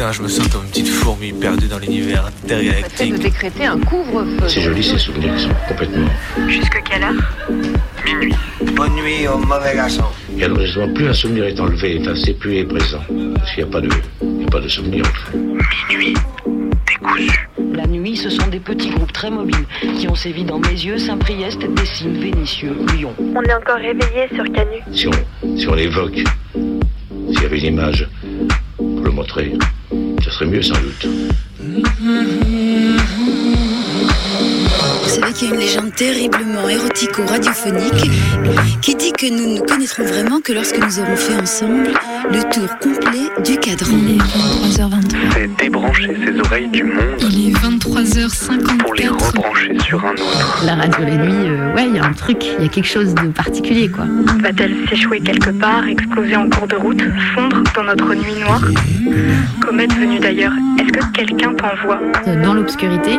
Putain, je me sens comme une petite fourmi perdue dans l'univers intergalactique. de décréter un couvre-feu. C'est joli ces souvenirs, ils sont complètement. Jusque quelle heure Minuit. Bonne nuit au mauvais garçon. Et alors justement, plus un souvenir est enlevé, enfin, c'est plus est présent. Parce qu'il n'y a pas de, il n'y a pas de souvenir. Minuit. Décousu. La nuit, ce sont des petits groupes très mobiles qui ont sévi dans mes yeux, Saint-Priest, Dessines, Vénissieux, Lyon. On est encore réveillé sur Canu. Si on, si on l'évoque, s'il y avait une image pour le montrer, serait mieux sans doute. Vous savez qu'il y a une légende terriblement érotico-radiophonique qui dit que nous ne connaîtrons vraiment que lorsque nous aurons fait ensemble le tour complet du cadran. Il est 23h23. Débrancher ses oreilles du monde Il est 23h54. pour les rebrancher sur un autre. La radio la nuit, euh, ouais, il y a un truc, il y a quelque chose de particulier, quoi. Va-t-elle s'échouer quelque part, exploser en cours de route, fondre dans notre nuit noire? Comète venue d'ailleurs, est-ce que quelqu'un t'envoie? Dans l'obscurité,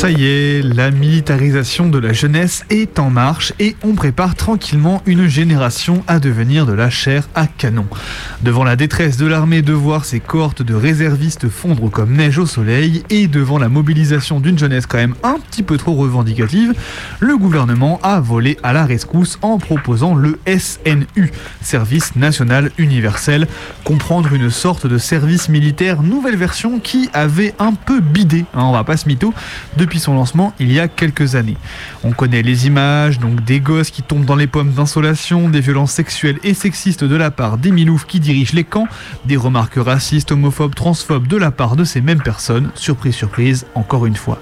Ça y est, la militarisation de la jeunesse est en marche et on prépare tranquillement une génération à devenir de la chair à canon. Devant la détresse de l'armée de voir ses cohortes de réservistes fondre comme neige au soleil et devant la mobilisation d'une jeunesse quand même un petit peu trop revendicative, le gouvernement a volé à la rescousse en proposant le SNU, Service National Universel, comprendre une sorte de service militaire nouvelle version qui avait un peu bidé, hein, on va pas se mytho, depuis son lancement il y a quelques années. On connaît les images, donc des gosses qui tombent dans les pommes d'insolation, des violences sexuelles et sexistes de la part des miloufs qui dirigent les camps, des remarques racistes, homophobes, transphobes de la part de ces mêmes personnes, surprise surprise, encore une fois.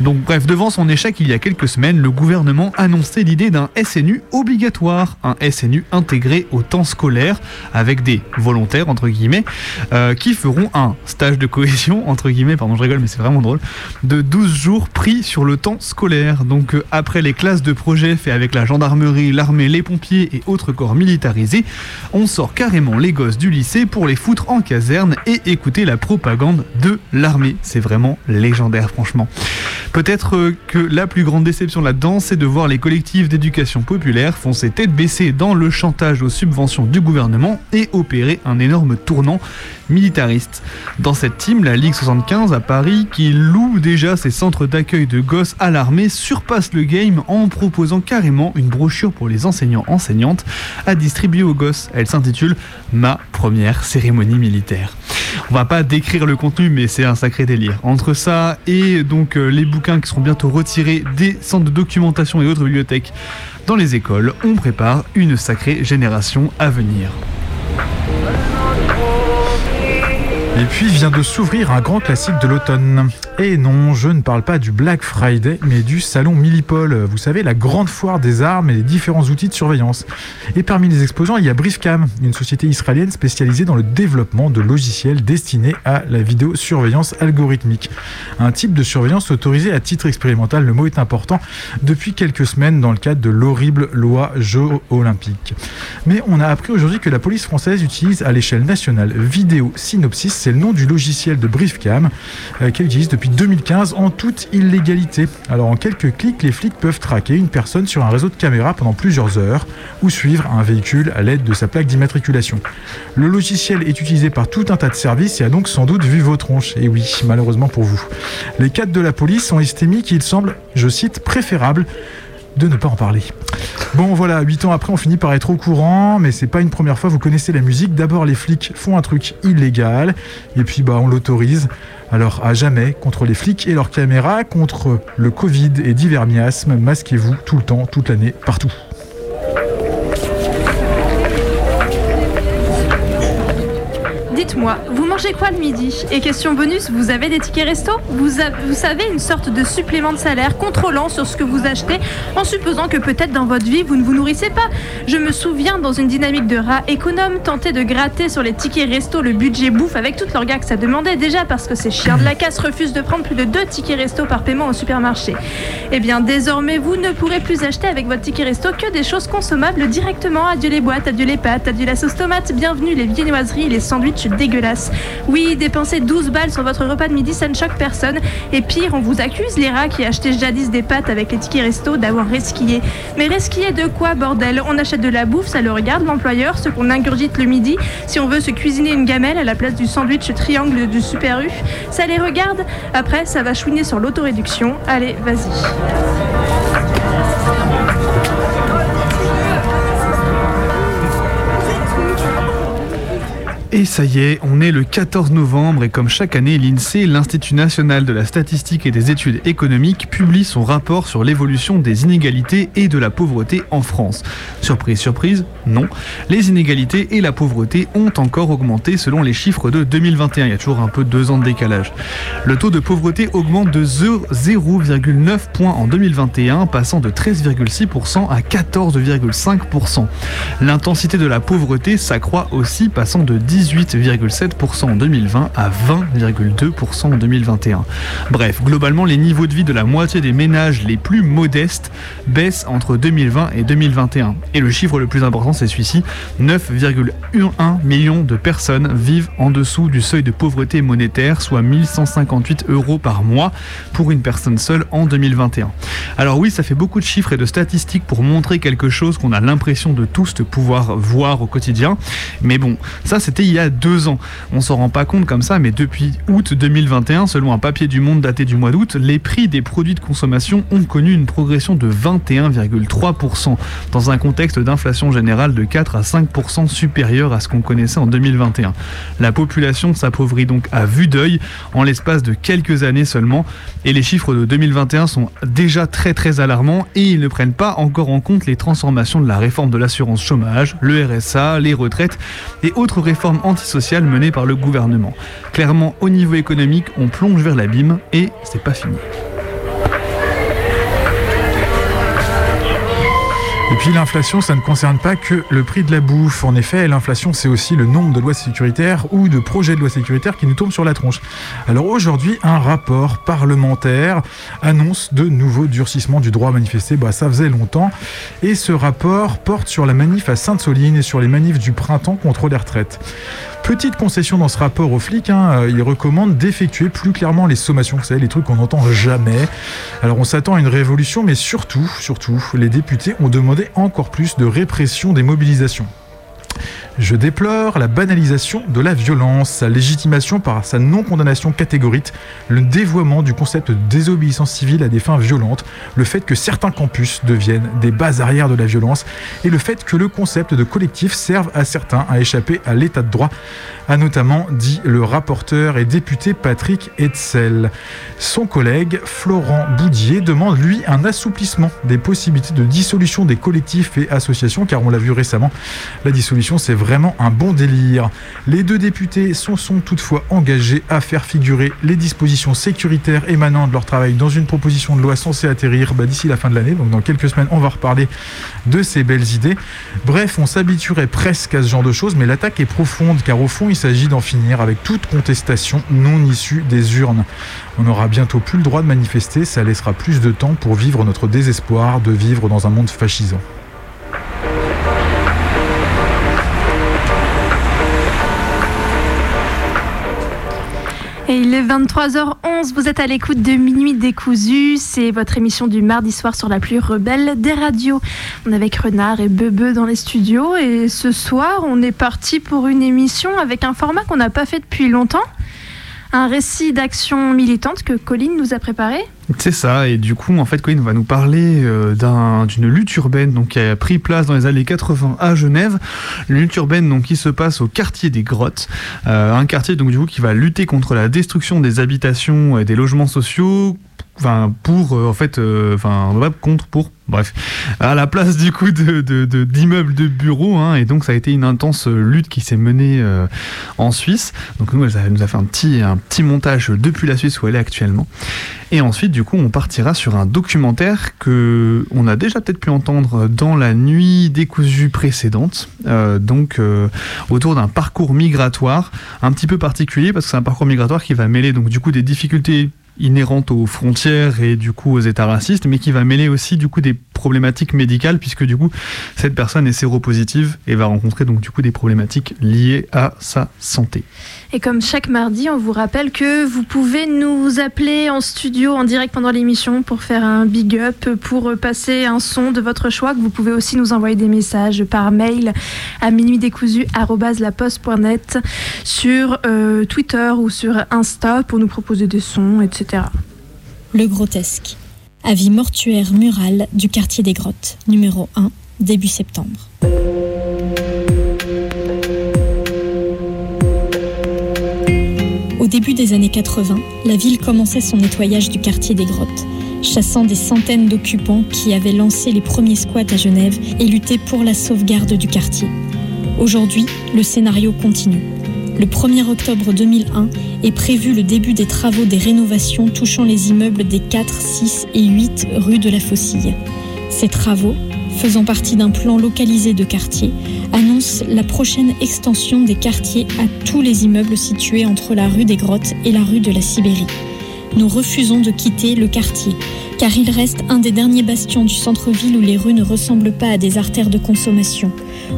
Donc bref, devant son échec il y a quelques semaines, le gouvernement annonçait l'idée d'un SNU obligatoire, un SNU intégré au temps scolaire, avec des volontaires, entre guillemets, euh, qui feront un stage de cohésion, entre guillemets, pardon je rigole mais c'est vraiment drôle, de 12 jours pris sur le temps scolaire. Donc euh, après les classes de projet fait avec la gendarmerie, l'armée, les pompiers et autres corps militarisés, on sort carrément les gosses du lycée pour les foutre en caserne et écouter la propagande de l'armée. C'est vraiment légendaire franchement. Peut-être euh, que la plus grande déception là-dedans, c'est de voir les collectifs d'éducation populaire foncer tête baissée dans le chantage aux subventions du gouvernement et opérer un énorme tournant militariste. Dans cette team, la Ligue 75 à Paris, qui loue déjà ses centres d'accueil de gosses à l'armée, surpasse le game en proposant carrément une brochure pour les enseignants-enseignantes à distribuer aux gosses. Elle s'intitule Ma première cérémonie militaire. On va pas décrire le contenu, mais c'est un sacré délire. Entre ça et donc euh, les bouquins qui seront bientôt retirés des centres de documentation et autres bibliothèques dans les écoles, on prépare une sacrée génération à venir. Et puis vient de s'ouvrir un grand classique de l'automne. Et non, je ne parle pas du Black Friday, mais du salon Millipol. Vous savez, la grande foire des armes et des différents outils de surveillance. Et parmi les exposants, il y a Briefcam, une société israélienne spécialisée dans le développement de logiciels destinés à la vidéosurveillance algorithmique. Un type de surveillance autorisé à titre expérimental, le mot est important, depuis quelques semaines dans le cadre de l'horrible loi Jeux olympiques. Mais on a appris aujourd'hui que la police française utilise à l'échelle nationale Vidéo Synopsis, c'est le nom du logiciel de Briefcam euh, qu'elle utilise depuis 2015 en toute illégalité. Alors en quelques clics, les flics peuvent traquer une personne sur un réseau de caméras pendant plusieurs heures ou suivre un véhicule à l'aide de sa plaque d'immatriculation. Le logiciel est utilisé par tout un tas de services et a donc sans doute vu vos tronches. Et oui, malheureusement pour vous. Les cadres de la police ont estimé qu'il semble, je cite, préférable de ne pas en parler. Bon voilà, 8 ans après on finit par être au courant, mais c'est pas une première fois, vous connaissez la musique, d'abord les flics font un truc illégal, et puis bah on l'autorise. Alors à jamais, contre les flics et leurs caméras, contre le Covid et divers miasmes, masquez-vous tout le temps, toute l'année, partout. Dites-moi, vous mangez quoi le midi Et question bonus, vous avez des tickets resto vous, savez, une sorte de supplément de salaire contrôlant sur ce que vous achetez en supposant que peut-être dans votre vie vous ne vous nourrissez pas. Je me souviens dans une dynamique de rat économe tenter de gratter sur les tickets resto le budget bouffe avec toute l'orga que ça demandait déjà parce que ces chiens de la casse refusent de prendre plus de deux tickets resto par paiement au supermarché. Eh bien désormais vous ne pourrez plus acheter avec votre ticket resto que des choses consommables directement. Adieu les boîtes, adieu les pâtes, adieu la sauce tomate, bienvenue les viennoiseries, les sandwichs dégueulasses. Oui, dépenser 12 balles sur votre repas de midi, ça ne choque personne. Et pire, on vous accuse, les rats qui achetaient jadis des pâtes avec les tickets resto, d'avoir resquillé. Mais resquillé de quoi, bordel? On achète de la bouffe, ça le regarde l'employeur, ce qu'on ingurgite le midi. Si on veut se cuisiner une gamelle à la place du sandwich triangle du Super U, ça les regarde. Après, ça va chouiner sur l'autoréduction. Allez, vas-y. Et ça y est, on est le 14 novembre et comme chaque année, l'INSEE, l'Institut national de la statistique et des études économiques, publie son rapport sur l'évolution des inégalités et de la pauvreté en France. Surprise, surprise, non. Les inégalités et la pauvreté ont encore augmenté selon les chiffres de 2021. Il y a toujours un peu deux ans de décalage. Le taux de pauvreté augmente de 0,9 points en 2021, passant de 13,6% à 14,5%. L'intensité de la pauvreté s'accroît aussi, passant de 10 18,7% en 2020 à 20,2% en 2021. Bref, globalement, les niveaux de vie de la moitié des ménages les plus modestes baissent entre 2020 et 2021. Et le chiffre le plus important, c'est celui-ci 9,1 millions de personnes vivent en dessous du seuil de pauvreté monétaire, soit 1158 euros par mois pour une personne seule en 2021. Alors oui, ça fait beaucoup de chiffres et de statistiques pour montrer quelque chose qu'on a l'impression de tous de pouvoir voir au quotidien. Mais bon, ça c'était il y a deux ans. On s'en rend pas compte comme ça, mais depuis août 2021, selon un papier du Monde daté du mois d'août, les prix des produits de consommation ont connu une progression de 21,3% dans un contexte d'inflation générale de 4 à 5% supérieur à ce qu'on connaissait en 2021. La population s'appauvrit donc à vue d'œil en l'espace de quelques années seulement et les chiffres de 2021 sont déjà très très alarmants et ils ne prennent pas encore en compte les transformations de la réforme de l'assurance chômage, le RSA, les retraites et autres réformes antisociales menées par le gouvernement. Clairement, au niveau économique, on plonge vers l'abîme et c'est pas fini. Et puis l'inflation, ça ne concerne pas que le prix de la bouffe. En effet, l'inflation, c'est aussi le nombre de lois sécuritaires ou de projets de loi sécuritaires qui nous tombent sur la tronche. Alors aujourd'hui, un rapport parlementaire annonce de nouveaux durcissements du droit à manifester. Bah, ça faisait longtemps. Et ce rapport porte sur la manif à Sainte-Soline et sur les manifs du printemps contre les retraites. Petite concession dans ce rapport aux flics, hein, euh, il recommande d'effectuer plus clairement les sommations, vous savez, les trucs qu'on n'entend jamais. Alors on s'attend à une révolution, mais surtout, surtout, les députés ont demandé encore plus de répression des mobilisations. Je déplore la banalisation de la violence, sa légitimation par sa non-condamnation catégorique, le dévoiement du concept de désobéissance civile à des fins violentes, le fait que certains campus deviennent des bases arrières de la violence et le fait que le concept de collectif serve à certains à échapper à l'état de droit, a notamment dit le rapporteur et député Patrick Hetzel. Son collègue Florent Boudier demande lui un assouplissement des possibilités de dissolution des collectifs et associations, car on l'a vu récemment, la dissolution c'est vraiment un bon délire. Les deux députés sont, sont toutefois engagés à faire figurer les dispositions sécuritaires émanant de leur travail dans une proposition de loi censée atterrir bah, d'ici la fin de l'année. Donc dans quelques semaines, on va reparler de ces belles idées. Bref, on s'habituerait presque à ce genre de choses, mais l'attaque est profonde car au fond, il s'agit d'en finir avec toute contestation non issue des urnes. On n'aura bientôt plus le droit de manifester, ça laissera plus de temps pour vivre notre désespoir de vivre dans un monde fascisant. 23h11, vous êtes à l'écoute de Minuit décousu, c'est votre émission du mardi soir sur la plus rebelle des radios. On est avec Renard et Bebe dans les studios et ce soir on est parti pour une émission avec un format qu'on n'a pas fait depuis longtemps, un récit d'action militante que Colline nous a préparé. C'est ça, et du coup, en fait, Colin va nous parler euh, d'une lutte urbaine donc, qui a pris place dans les années 80 à Genève. Une lutte urbaine donc, qui se passe au quartier des Grottes, euh, un quartier donc, du coup, qui va lutter contre la destruction des habitations et des logements sociaux enfin pour euh, en fait euh, enfin contre pour bref. À la place du coup de d'immeubles de, bureaux hein, et donc ça a été une intense euh, lutte qui s'est menée en Suisse. Donc nous elle nous a fait un petit un petit montage depuis la Suisse où elle est actuellement. Et ensuite du coup on partira sur un documentaire que on a déjà peut-être pu entendre dans la nuit décousue précédente donc autour d'un parcours migratoire un petit peu particulier parce que c'est un parcours migratoire qui va mêler donc du coup des difficultés inhérentes aux frontières et du coup aux états racistes, mais qui va mêler aussi du coup des problématiques médicales, puisque du coup cette personne est séropositive et va rencontrer donc du coup des problématiques liées à sa santé. Et comme chaque mardi, on vous rappelle que vous pouvez nous appeler en studio en direct pendant l'émission pour faire un big up, pour passer un son de votre choix, que vous pouvez aussi nous envoyer des messages par mail à minuitdécousu@laposte.net sur euh, Twitter ou sur Insta pour nous proposer des sons, etc. Le grotesque. Avis mortuaire mural du quartier des Grottes, numéro 1, début septembre. Début des années 80, la ville commençait son nettoyage du quartier des Grottes, chassant des centaines d'occupants qui avaient lancé les premiers squats à Genève et lutté pour la sauvegarde du quartier. Aujourd'hui, le scénario continue. Le 1er octobre 2001 est prévu le début des travaux des rénovations touchant les immeubles des 4, 6 et 8 rue de la Faucille. Ces travaux, faisant partie d'un plan localisé de quartier, annoncent la prochaine extension des quartiers à tous les immeubles situés entre la rue des Grottes et la rue de la Sibérie. Nous refusons de quitter le quartier, car il reste un des derniers bastions du centre-ville où les rues ne ressemblent pas à des artères de consommation,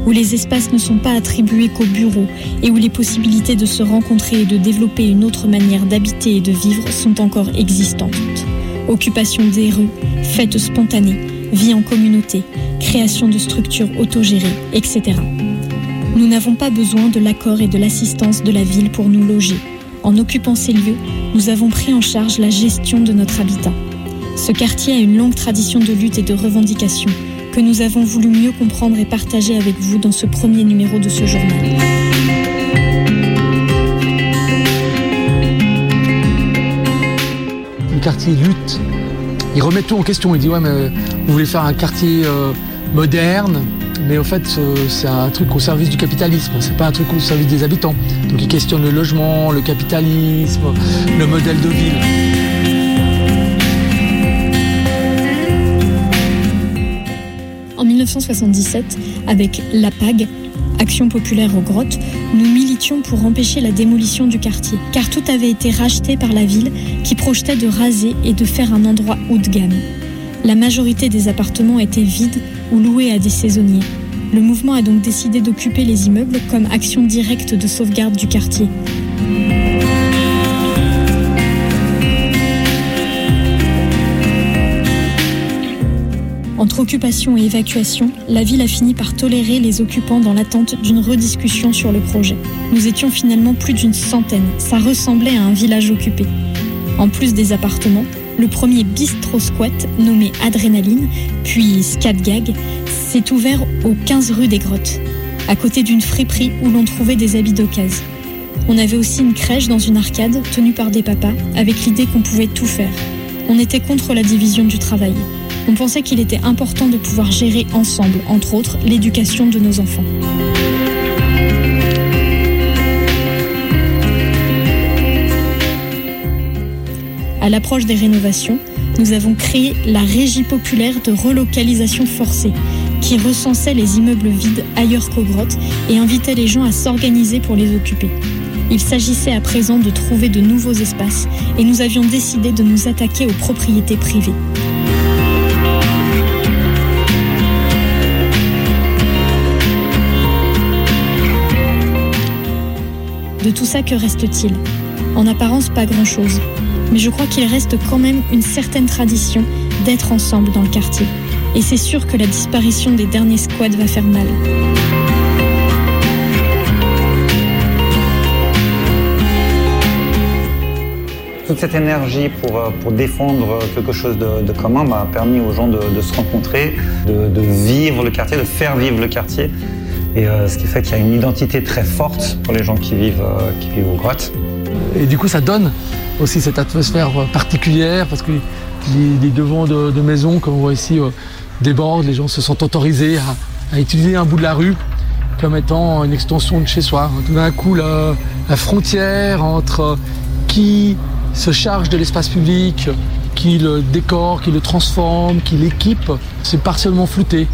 où les espaces ne sont pas attribués qu'aux bureaux et où les possibilités de se rencontrer et de développer une autre manière d'habiter et de vivre sont encore existantes. Occupation des rues, fêtes spontanées, vie en communauté, création de structures autogérées, etc. Nous n'avons pas besoin de l'accord et de l'assistance de la ville pour nous loger. En occupant ces lieux, nous avons pris en charge la gestion de notre habitat. Ce quartier a une longue tradition de lutte et de revendication que nous avons voulu mieux comprendre et partager avec vous dans ce premier numéro de ce journal. Le quartier lutte. Il remet tout en question. Il dit ouais mais vous voulez faire un quartier euh, moderne, mais au fait euh, c'est un truc au service du capitalisme. C'est pas un truc au service des habitants. Donc il questionne le logement, le capitalisme, le modèle de ville. En 1977, avec l'APAG, Action populaire aux grottes, nous militions pour empêcher la démolition du quartier, car tout avait été racheté par la ville qui projetait de raser et de faire un endroit haut de gamme. La majorité des appartements étaient vides ou loués à des saisonniers. Le mouvement a donc décidé d'occuper les immeubles comme action directe de sauvegarde du quartier. Entre occupation et évacuation, la ville a fini par tolérer les occupants dans l'attente d'une rediscussion sur le projet. Nous étions finalement plus d'une centaine, ça ressemblait à un village occupé. En plus des appartements, le premier bistrot squat, nommé Adrénaline, puis Scatgag, s'est ouvert au 15 rue des Grottes, à côté d'une friperie où l'on trouvait des habits d'occasion. On avait aussi une crèche dans une arcade tenue par des papas, avec l'idée qu'on pouvait tout faire. On était contre la division du travail. On pensait qu'il était important de pouvoir gérer ensemble, entre autres, l'éducation de nos enfants. À l'approche des rénovations, nous avons créé la Régie populaire de relocalisation forcée, qui recensait les immeubles vides ailleurs qu'aux grottes et invitait les gens à s'organiser pour les occuper. Il s'agissait à présent de trouver de nouveaux espaces et nous avions décidé de nous attaquer aux propriétés privées. De tout ça, que reste-t-il En apparence, pas grand-chose. Mais je crois qu'il reste quand même une certaine tradition d'être ensemble dans le quartier. Et c'est sûr que la disparition des derniers squads va faire mal. Toute cette énergie pour, euh, défendre quelque chose de, commun m'a permis aux gens de, se rencontrer, de vivre le quartier, de faire vivre le quartier. Et euh, ce qui fait qu'il y a une identité très forte pour les gens qui vivent, euh, qui vivent aux grottes. Et du coup, ça donne aussi cette atmosphère particulière parce que les, devants de, maisons, comme on voit ici, débordent. Les gens se sentent autorisés à, utiliser un bout de la rue comme étant une extension de chez soi. Tout d'un coup, la, la frontière entre qui se charge de l'espace public, qui le décore, qui le transforme, qui l'équipe, c'est partiellement flouté.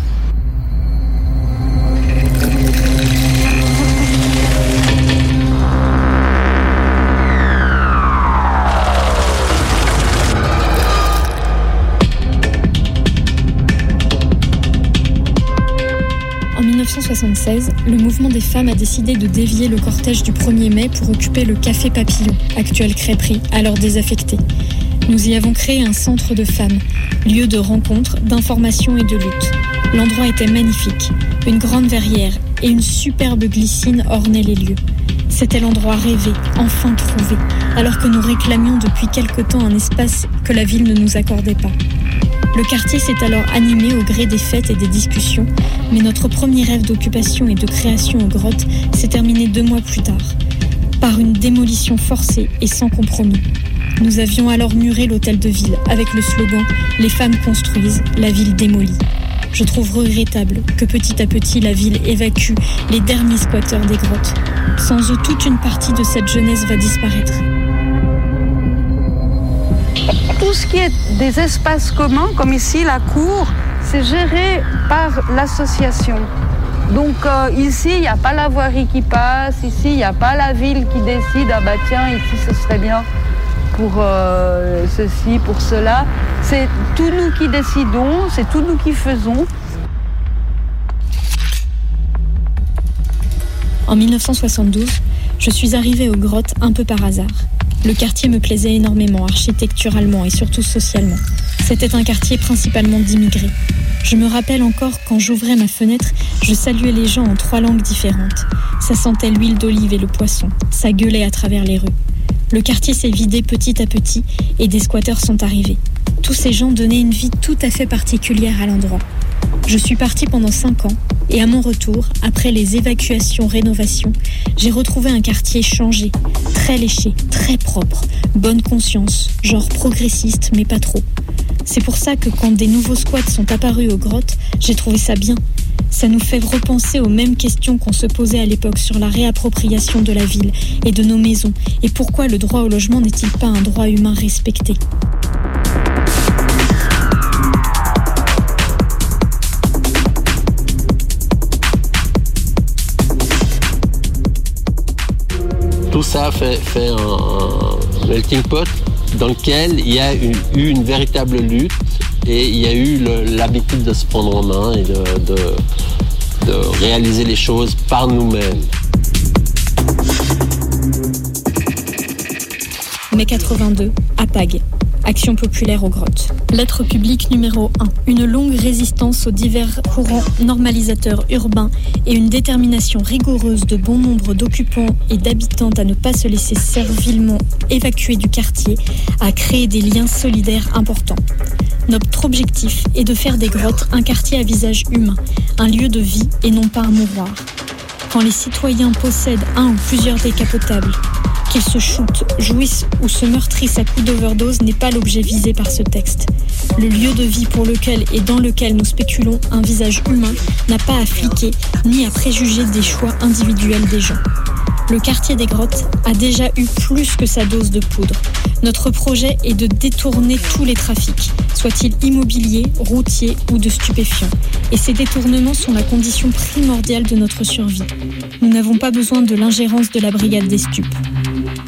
1976, le mouvement des femmes a décidé de dévier le cortège du 1er mai pour occuper le Café Papillon, actuelle crêperie, alors désaffectée. Nous y avons créé un centre de femmes, lieu de rencontre, d'information et de lutte. L'endroit était magnifique. Une grande verrière et une superbe glycine ornaient les lieux. C'était l'endroit rêvé, enfin trouvé, alors que nous réclamions depuis quelque temps un espace que la ville ne nous accordait pas. Le quartier s'est alors animé au gré des fêtes et des discussions, mais notre premier rêve d'occupation et de création aux grottes s'est terminé deux mois plus tard, par une démolition forcée et sans compromis. Nous avions alors muré l'hôtel de ville avec le slogan Les femmes construisent, la ville démolie. Je trouve regrettable que petit à petit la ville évacue les derniers squatteurs des grottes. Sans eux, toute une partie de cette jeunesse va disparaître. Tout ce qui est des espaces communs, comme ici la cour, c'est géré par l'association. Donc euh, ici, il n'y a pas la voirie qui passe, ici, il n'y a pas la ville qui décide, ah bah tiens, ici ce serait bien pour euh, ceci, pour cela. C'est tout nous qui décidons, c'est tout nous qui faisons. En 1972, je suis arrivée aux grottes un peu par hasard. Le quartier me plaisait énormément, architecturalement et surtout socialement. C'était un quartier principalement d'immigrés. Je me rappelle encore quand j'ouvrais ma fenêtre, je saluais les gens en trois langues différentes. Ça sentait l'huile d'olive et le poisson. Ça gueulait à travers les rues. Le quartier s'est vidé petit à petit et des squatteurs sont arrivés. Tous ces gens donnaient une vie tout à fait particulière à l'endroit. Je suis partie pendant cinq ans et à mon retour, après les évacuations, rénovations, j'ai retrouvé un quartier changé, très léché, très propre, bonne conscience, genre progressiste mais pas trop. C'est pour ça que quand des nouveaux squats sont apparus aux grottes, j'ai trouvé ça bien. Ça nous fait repenser aux mêmes questions qu'on se posait à l'époque sur la réappropriation de la ville et de nos maisons et pourquoi le droit au logement n'est-il pas un droit humain respecté? Tout ça fait, un, melting pot dans lequel il y a eu une, véritable lutte et il y a eu l'habitude de se prendre en main et de, de réaliser les choses par nous-mêmes. Mai 82, à Pag. Action populaire aux grottes. Lettre publique numéro 1. Une longue résistance aux divers courants normalisateurs urbains et une détermination rigoureuse de bon nombre d'occupants et d'habitants à ne pas se laisser servilement évacuer du quartier a créé des liens solidaires importants. Notre objectif est de faire des grottes un quartier à visage humain, un lieu de vie et non pas un mouroir. Quand les citoyens possèdent un ou plusieurs décapotables, qu'ils se shootent, jouissent ou se meurtrissent à coups d'overdose n'est pas l'objet visé par ce texte. Le lieu de vie pour lequel et dans lequel nous spéculons un visage humain n'a pas à fliquer ni à préjuger des choix individuels des gens. Le quartier des grottes a déjà eu plus que sa dose de poudre. Notre projet est de détourner tous les trafics, soient-ils immobiliers, routiers ou de stupéfiants. Et ces détournements sont la condition primordiale de notre survie. Nous n'avons pas besoin de l'ingérence de la brigade des stupes.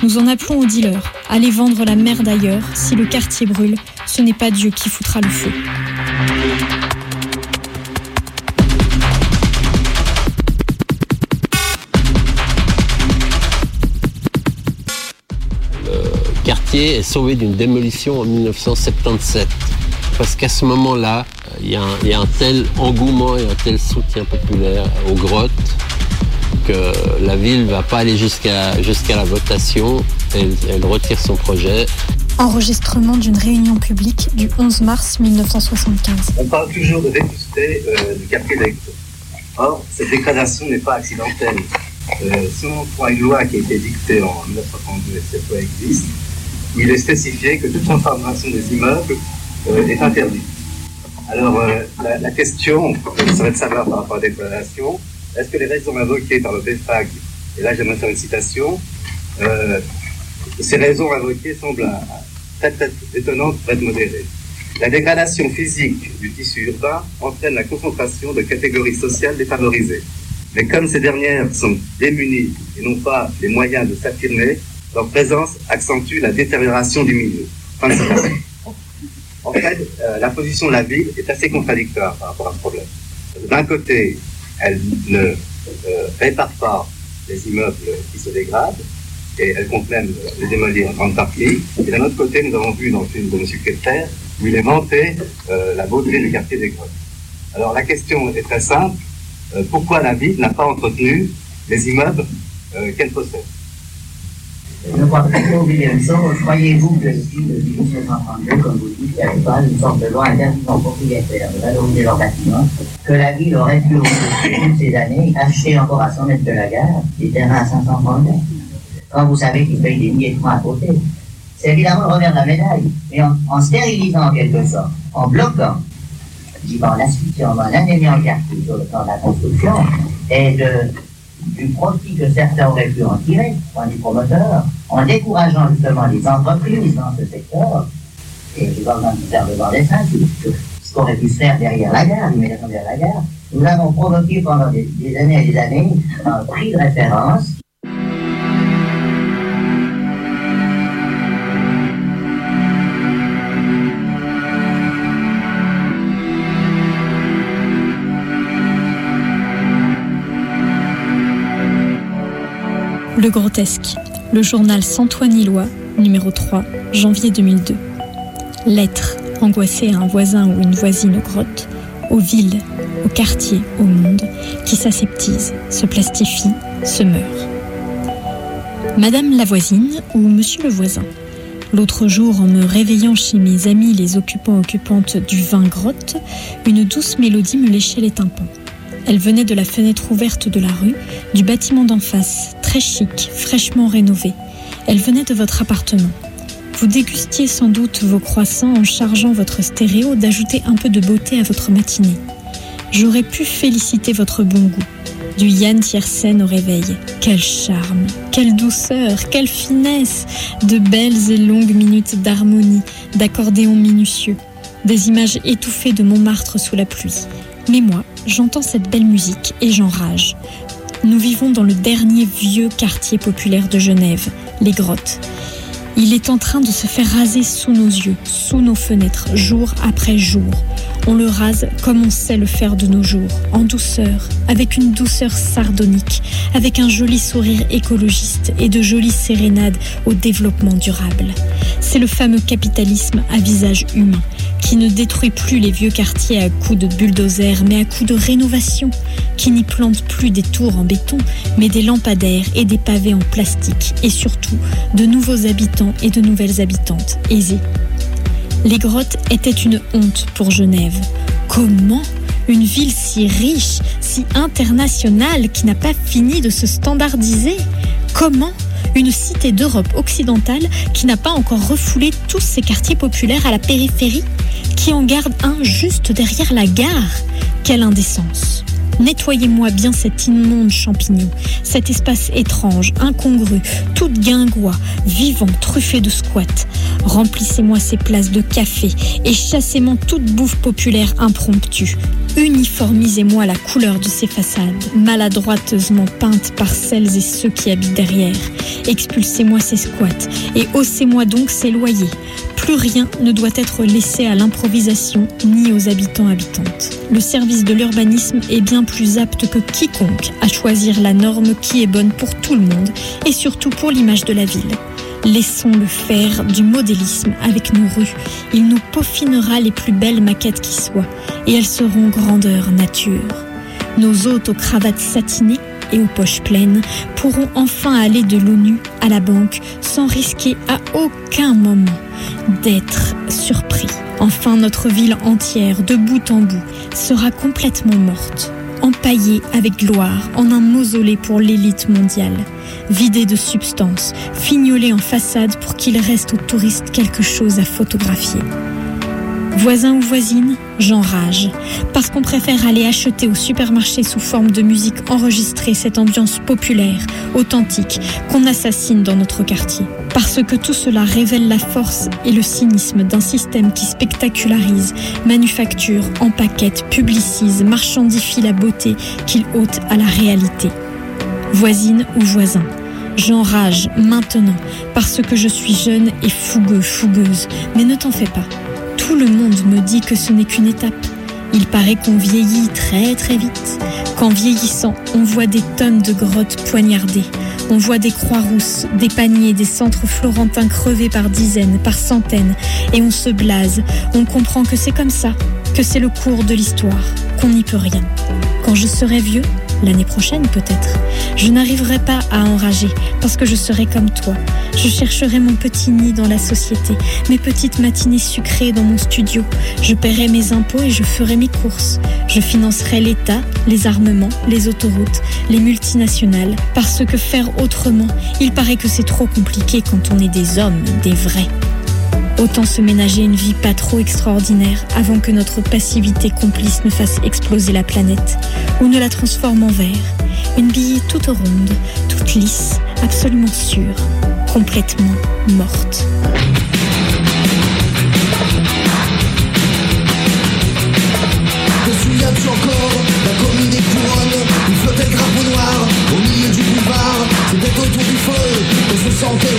Nous en appelons aux dealers. Allez vendre la merde ailleurs. Si le quartier brûle, ce n'est pas Dieu qui foutra le feu. Le quartier est sauvé d'une démolition en 1977. Parce qu'à ce moment-là, il y, a un tel engouement et un tel soutien populaire aux grottes que la ville ne va pas aller jusqu'à jusqu'à la votation. Elle, elle, retire son projet. Enregistrement d'une réunion publique du 11 mars 1975. On parle toujours de vétusté euh, du quartier d'Aix. Or, cette dégradation n'est pas accidentelle. Euh, si on prend une loi qui a été dictée en 1932 et cette loi existe, il est spécifié que toute transformation des immeubles euh, est interdite. Alors, euh, la, la, question serait de savoir par rapport à la déclaration, est-ce que les raisons invoquées par le BFAG, et là j'aimerais faire une citation, euh, ces raisons invoquées semblent très, étonnantes pour être modérées. La dégradation physique du tissu urbain entraîne la concentration de catégories sociales défavorisées. Mais comme ces dernières sont démunies et n'ont pas les moyens de s'affirmer, leur présence accentue la détérioration du milieu. En fait, euh, la position de la ville est assez contradictoire par rapport à ce problème. D'un côté, elle ne euh, répare pas les immeubles qui se dégradent et elle compte même les démolir en grande partie. Et d'un autre côté, nous avons vu dans le film de M. Kepler où il est vanté euh, la beauté du quartier des Grottes. Alors la question est très simple. Euh, pourquoi la ville n'a pas entretenu les immeubles qu'elle possède? Je crois une chose. Croyez-vous que depuis 1932, comme vous dites, il n'y avait pas une sorte de loi interdisant aux propriétaires de valoriser leurs bâtiments, que la ville aurait pu, au toutes ces années, acheter encore à 100 mètres de la gare des terrains à 500 francs quand vous savez qu'ils payent des milliers de francs à côté c'est évidemment le revers de la médaille. Mais en, stérilisant en quelque sorte, en bloquant, dis pas en asphyxiant, en anémiant le quartier sur le de la construction, et de, du profit que certains auraient pu en tirer, point du promoteur, en décourageant justement les entreprises dans ce secteur, et je vais vous faire devant des ce qu'aurait pu se faire derrière la gare, derrière la gare, nous avons provoqué pendant des années et des années un prix de référence Le Grotesque, le journal Santoine-Illois, numéro 3, janvier 2002. Lettre angoissée à un voisin ou une voisine aux grottes, aux villes, au quartier, au monde, qui s'aseptise, se plastifie, se meurt. Madame la voisine ou monsieur le voisin. L'autre jour, en me réveillant chez mes amis les occupants occupantes du vin grotte, une douce mélodie me léchait les tympans. Elle venait de la fenêtre ouverte de la rue, du bâtiment d'en face, très chic, fraîchement rénové. Elle venait de votre appartement. Vous dégustiez sans doute vos croissants en chargeant votre stéréo d'ajouter un peu de beauté à votre matinée. J'aurais pu féliciter votre bon goût. Du Yann Tiersen au réveil. Quel charme, quelle douceur, quelle finesse De belles et longues minutes d'harmonie, d'accordéon minutieux. Des images étouffées de Montmartre sous la pluie. Mais moi, j'entends cette belle musique et j'enrage. Nous vivons dans le dernier vieux quartier populaire de Genève, les grottes. Il est en train de se faire raser sous nos yeux, sous nos fenêtres, jour après jour. On le rase comme on sait le faire de nos jours, en douceur, avec une douceur sardonique, avec un joli sourire écologiste et de jolies sérénades au développement durable. C'est le fameux capitalisme à visage humain qui ne détruit plus les vieux quartiers à coups de bulldozer, mais à coups de rénovation, qui n'y plante plus des tours en béton, mais des lampadaires et des pavés en plastique, et surtout de nouveaux habitants et de nouvelles habitantes aisées. Les grottes étaient une honte pour Genève. Comment une ville si riche, si internationale, qui n'a pas fini de se standardiser? Comment une cité d'Europe occidentale qui n'a pas encore refoulé tous ses quartiers populaires à la périphérie, qui en garde un juste derrière la gare? Quelle indécence Nettoyez-moi bien cet immonde champignon, cet espace étrange, incongru, tout guingois, vivant, truffé de squats. Remplissez-moi ces places de café et chassez-moi toute bouffe populaire impromptue. Uniformisez-moi la couleur de ces façades, maladroiteusement peintes par celles et ceux qui habitent derrière. Expulsez-moi ces squats et haussez-moi donc ces loyers. Plus rien ne doit être laissé à l'improvisation ni aux habitants habitantes. Le service de l'urbanisme est bien plus apte que quiconque à choisir la norme qui est bonne pour tout le monde et surtout pour l'image de la ville. Laissons-le faire du modélisme avec nos rues. Il nous peaufinera les plus belles maquettes qui soient, et elles seront grandeur nature. Nos hôtes aux cravates satinées et aux poches pleines pourront enfin aller de l'ONU à la banque sans risquer à aucun moment d'être surpris. Enfin, notre ville entière, de bout en bout, sera complètement morte, empaillée avec gloire en un mausolée pour l'élite mondiale. Vidé de substance, fignolé en façade pour qu'il reste aux touristes quelque chose à photographier. Voisin ou voisine, j'enrage, parce qu'on préfère aller acheter au supermarché sous forme de musique enregistrée cette ambiance populaire, authentique, qu'on assassine dans notre quartier. Parce que tout cela révèle la force et le cynisme d'un système qui spectacularise, manufacture, empaquette, publicise, marchandifie la beauté qu'il ôte à la réalité. Voisine ou voisin, j'enrage maintenant parce que je suis jeune et fougueux, fougueuse, mais ne t'en fais pas. Tout le monde me dit que ce n'est qu'une étape. Il paraît qu'on vieillit très très vite, qu'en vieillissant, on voit des tonnes de grottes poignardées, on voit des croix rousses, des paniers, des centres florentins crevés par dizaines, par centaines, et on se blase, on comprend que c'est comme ça, que c'est le cours de l'histoire, qu'on n'y peut rien. Quand je serai vieux, l'année prochaine peut-être, je n'arriverai pas à enrager parce que je serai comme toi. Je chercherai mon petit nid dans la société, mes petites matinées sucrées dans mon studio. Je paierai mes impôts et je ferai mes courses. Je financerai l'État, les armements, les autoroutes, les multinationales, parce que faire autrement, il paraît que c'est trop compliqué quand on est des hommes, des vrais. Autant se ménager une vie pas trop extraordinaire avant que notre passivité complice ne fasse exploser la planète ou ne la transforme en verre. Une bille toute ronde, toute lisse, absolument sûre, complètement morte. Te souviens-tu au milieu du boulevard du feu, on se sentait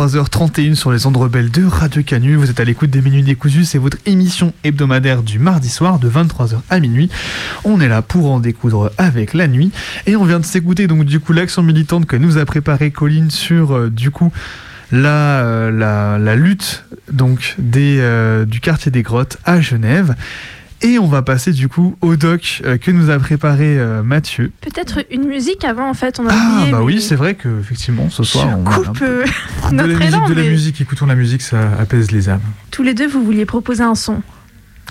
23h31 sur les ondes rebelles de Radio Canu. Vous êtes à l'écoute des Minutes Décousus. C'est votre émission hebdomadaire du mardi soir de 23h à minuit. On est là pour en découdre avec la nuit. Et on vient de s'écouter donc du coup l'action militante que nous a préparé Colline sur euh, du coup la, euh, lutte donc euh, du quartier des grottes à Genève. Et on va passer du coup au doc euh, que nous a préparé euh, Mathieu. Peut-être une musique avant, en fait, on a Ah oublié. bah mais oui, c'est vrai que effectivement ce soir on coupe peu- euh, De la notre musique, élan, de la mais musique, écoutons la musique, ça apaise les âmes. tous les deux, vous vouliez proposer un son.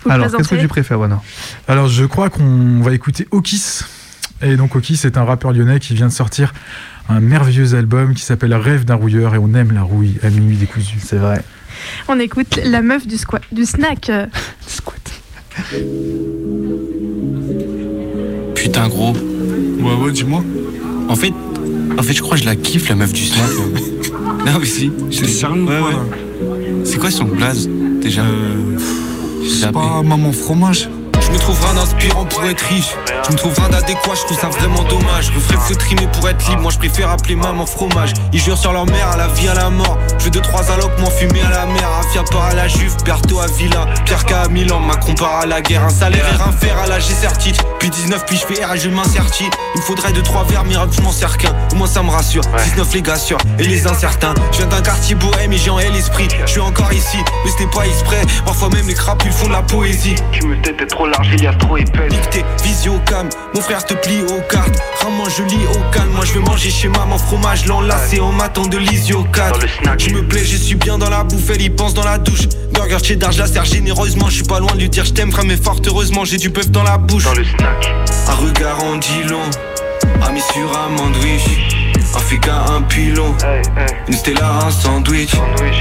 Vous Alors, qu'est-ce que tu préfères, Wana Alors, je crois qu'on va écouter Okis. Et donc, Okis est un rappeur lyonnais qui vient de sortir un merveilleux album qui s'appelle Rêve d'un rouilleur et on aime la rouille à minuit décousu. C'est vrai. On écoute la meuf du, squat, du snack. euh, Putain, gros. Ouais, ouais, dis-moi. En fait, en fait, je crois que je la kiffe, la meuf du là. non, mais si. C'est ouais, ouais. C'est quoi son blaze, déjà? C'est pas maman fromage Je me trouve rien d'inspirant pour être riche. Je me trouve rien d'adéquat, je trouve ça vraiment dommage. Je ferais faut trimer pour être libre. Moi je préfère appeler maman fromage. Ils jurent sur leur mère à la vie, à la mort. Je veux deux, trois allocs, m'en fumer à la mer. Afia part à la Juve, Berto à Villa. Pierre K à Milan, Macron part à la guerre. Un salaire et rien faire à la G certite. Puis 19, puis je fais R et je m'incertis. Il me faudrait deux, trois verres, miracle, je m'en sers qu'un. Au moins ça me rassure. 19 les gars sûrs et les incertains. Je viens d'un quartier bohème et j'ai en l'esprit. Je suis encore ici, mais c'était pas exprès. Parfois même les crapules font de la poésie. Tu me têtes trop large, il y a trop épais. Dicté, visio cam, mon frère te plie aux cartes. Rarement je lis au calme, moi je veux manger chez maman fromage l'enlacé en m'attend de l'isio 4. Je me plais, je suis bien dans la bouffe, elle y pense dans la douche. Burger cheddar, je la sers généreusement, je suis pas loin de lui dire je t'aime frère, mais fort heureusement j'ai du bœuf dans la bouche. Dans le snack. Un regard en dit long, ami sur un mandwich. Un fika, un pilon, une stella, un sandwich.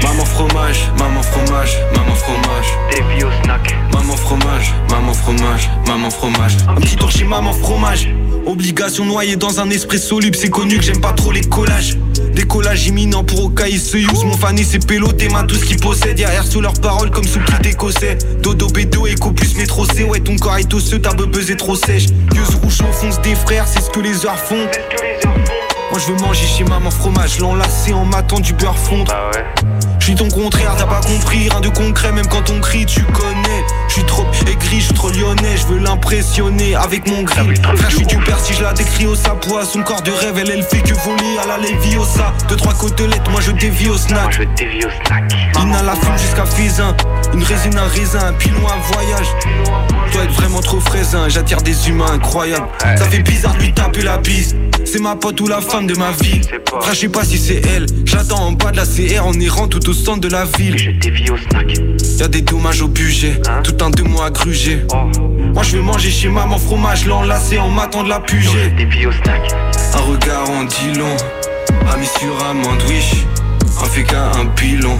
Maman fromage, maman fromage, maman fromage. Des au snack. Maman fromage, maman fromage, maman fromage. Un petit tour chez maman fromage. Obligation noyée dans un espresso libre, c'est connu que j'aime pas trop les collages. Décollage imminent pour au cas il se use. Mon fanny c'est pélo, tes mains tout ce qu'ils possèdent. Derrière sous leurs paroles comme sous kit écossais. Dodo bédo, éco plus métro C. Ouais, ton corps est osseux, ta beubeuse est trop sèche. Gueuse rouge au fonce des frères, c'est ce que les heures font. Moi je veux manger chez maman fromage, l'enlacer en m'attend du beurre fondre. Je suis ton contraire, t'as pas compris, rien de concret, même quand on crie, tu connais. Je suis trop aigri, je suis trop lyonnais, je veux l'impressionner avec mon grill. Frère, je suis du père si je la décris au sapois. Son corps de rêve, elle, elle fait que voler à la Leviosa. Deux, trois côtelettes, moi je dévie au snack. je dévie au snack. Ina la fume jusqu'à Faisin. Une résine, un raisin, un pilon, un voyage. Dois être vraiment trop fraisin, j'attire des humains incroyables. Ça fait bizarre de lui taper la bise. C'est ma pote ou la femme de ma vie. Frère, je sais pas si c'est elle. J'attends en bas de la CR en errant tout au centre de la ville. Je dévie au snack. Y'a des dommages au budget, tout un deux mois à gruger. Moi je veux manger chez maman fromage, l'enlacer en m'attend de la pugée. au snack. Un regard en dit long, ami sur un mandwich. Un féca, un pilon.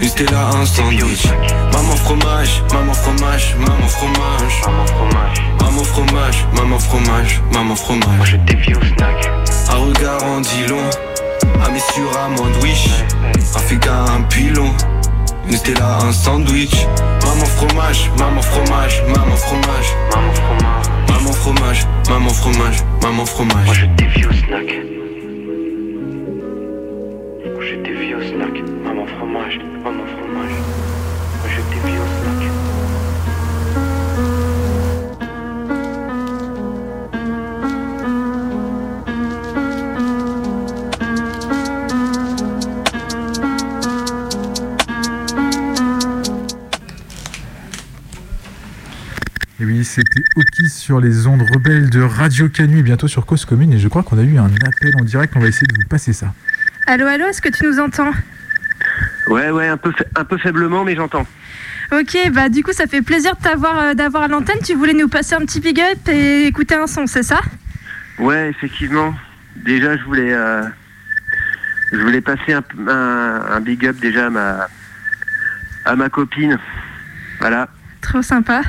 Une stella, un sandwich. Maman fromage, maman fromage, maman fromage. Maman fromage. Maman fromage, maman fromage, maman fromage. Moi je dévie au snack. Un regard en dit long, ami sur un mandwich. Un féca, un pilon. Une stella, un sandwich. Maman fromage, maman fromage, maman fromage. Maman fromage. Maman fromage, maman fromage, maman fromage. Moi je dévie au snack. C'était Okis sur les ondes rebelles de Radio Canu, bientôt sur Cause Commune. Et je crois qu'on a eu un appel en direct. On va essayer de vous passer ça. Allô, allô, est-ce que tu nous entends? Ouais, ouais, un peu, un peu faiblement, mais j'entends. Ok, bah du coup, ça fait plaisir de t'avoir euh, d'avoir à l'antenne. Tu voulais nous passer un petit big up et écouter un son, c'est ça? Ouais, effectivement. Déjà, je voulais, euh, je voulais passer un, un- un big up déjà à ma, à ma copine. Voilà, Trop sympa.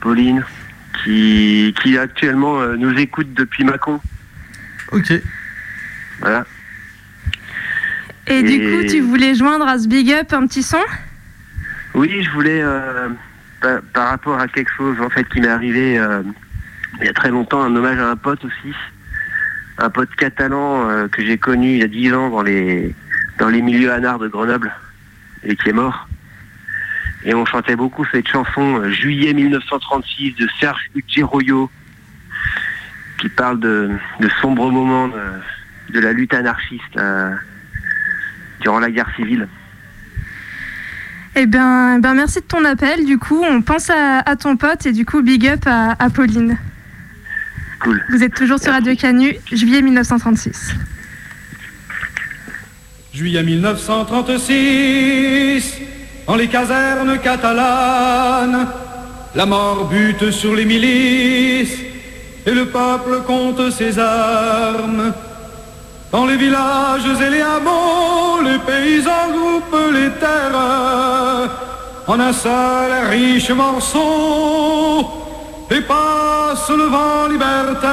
Pauline, qui, qui actuellement euh, nous écoute depuis Mâcon. Ok. Voilà. Et, du coup, tu voulais joindre à ce big up un petit son? Oui, je voulais, euh, par, par rapport à quelque chose en fait qui m'est arrivé euh, il y a très longtemps, un hommage à un pote aussi, un pote catalan euh, que j'ai connu il y a 10 ans dans les dans les milieux anards de Grenoble et qui est mort. Et on chantait beaucoup cette chanson euh, Juillet 1936 de Serge Ucciroyo qui parle de, de sombres moments de, de la lutte anarchiste euh, durant la guerre civile. Eh bien, eh ben, merci de ton appel. Du coup, on pense à, à ton pote et du coup, big up à, à Pauline. Cool. Vous êtes toujours sur Radio Canu, juillet 1936. Juillet 1936, dans les casernes catalanes, la mort bute sur les milices et le peuple compte ses armes. Dans les villages et les hameaux, les paysans groupent les terres en un seul riche morceau et passe le vent libertaire.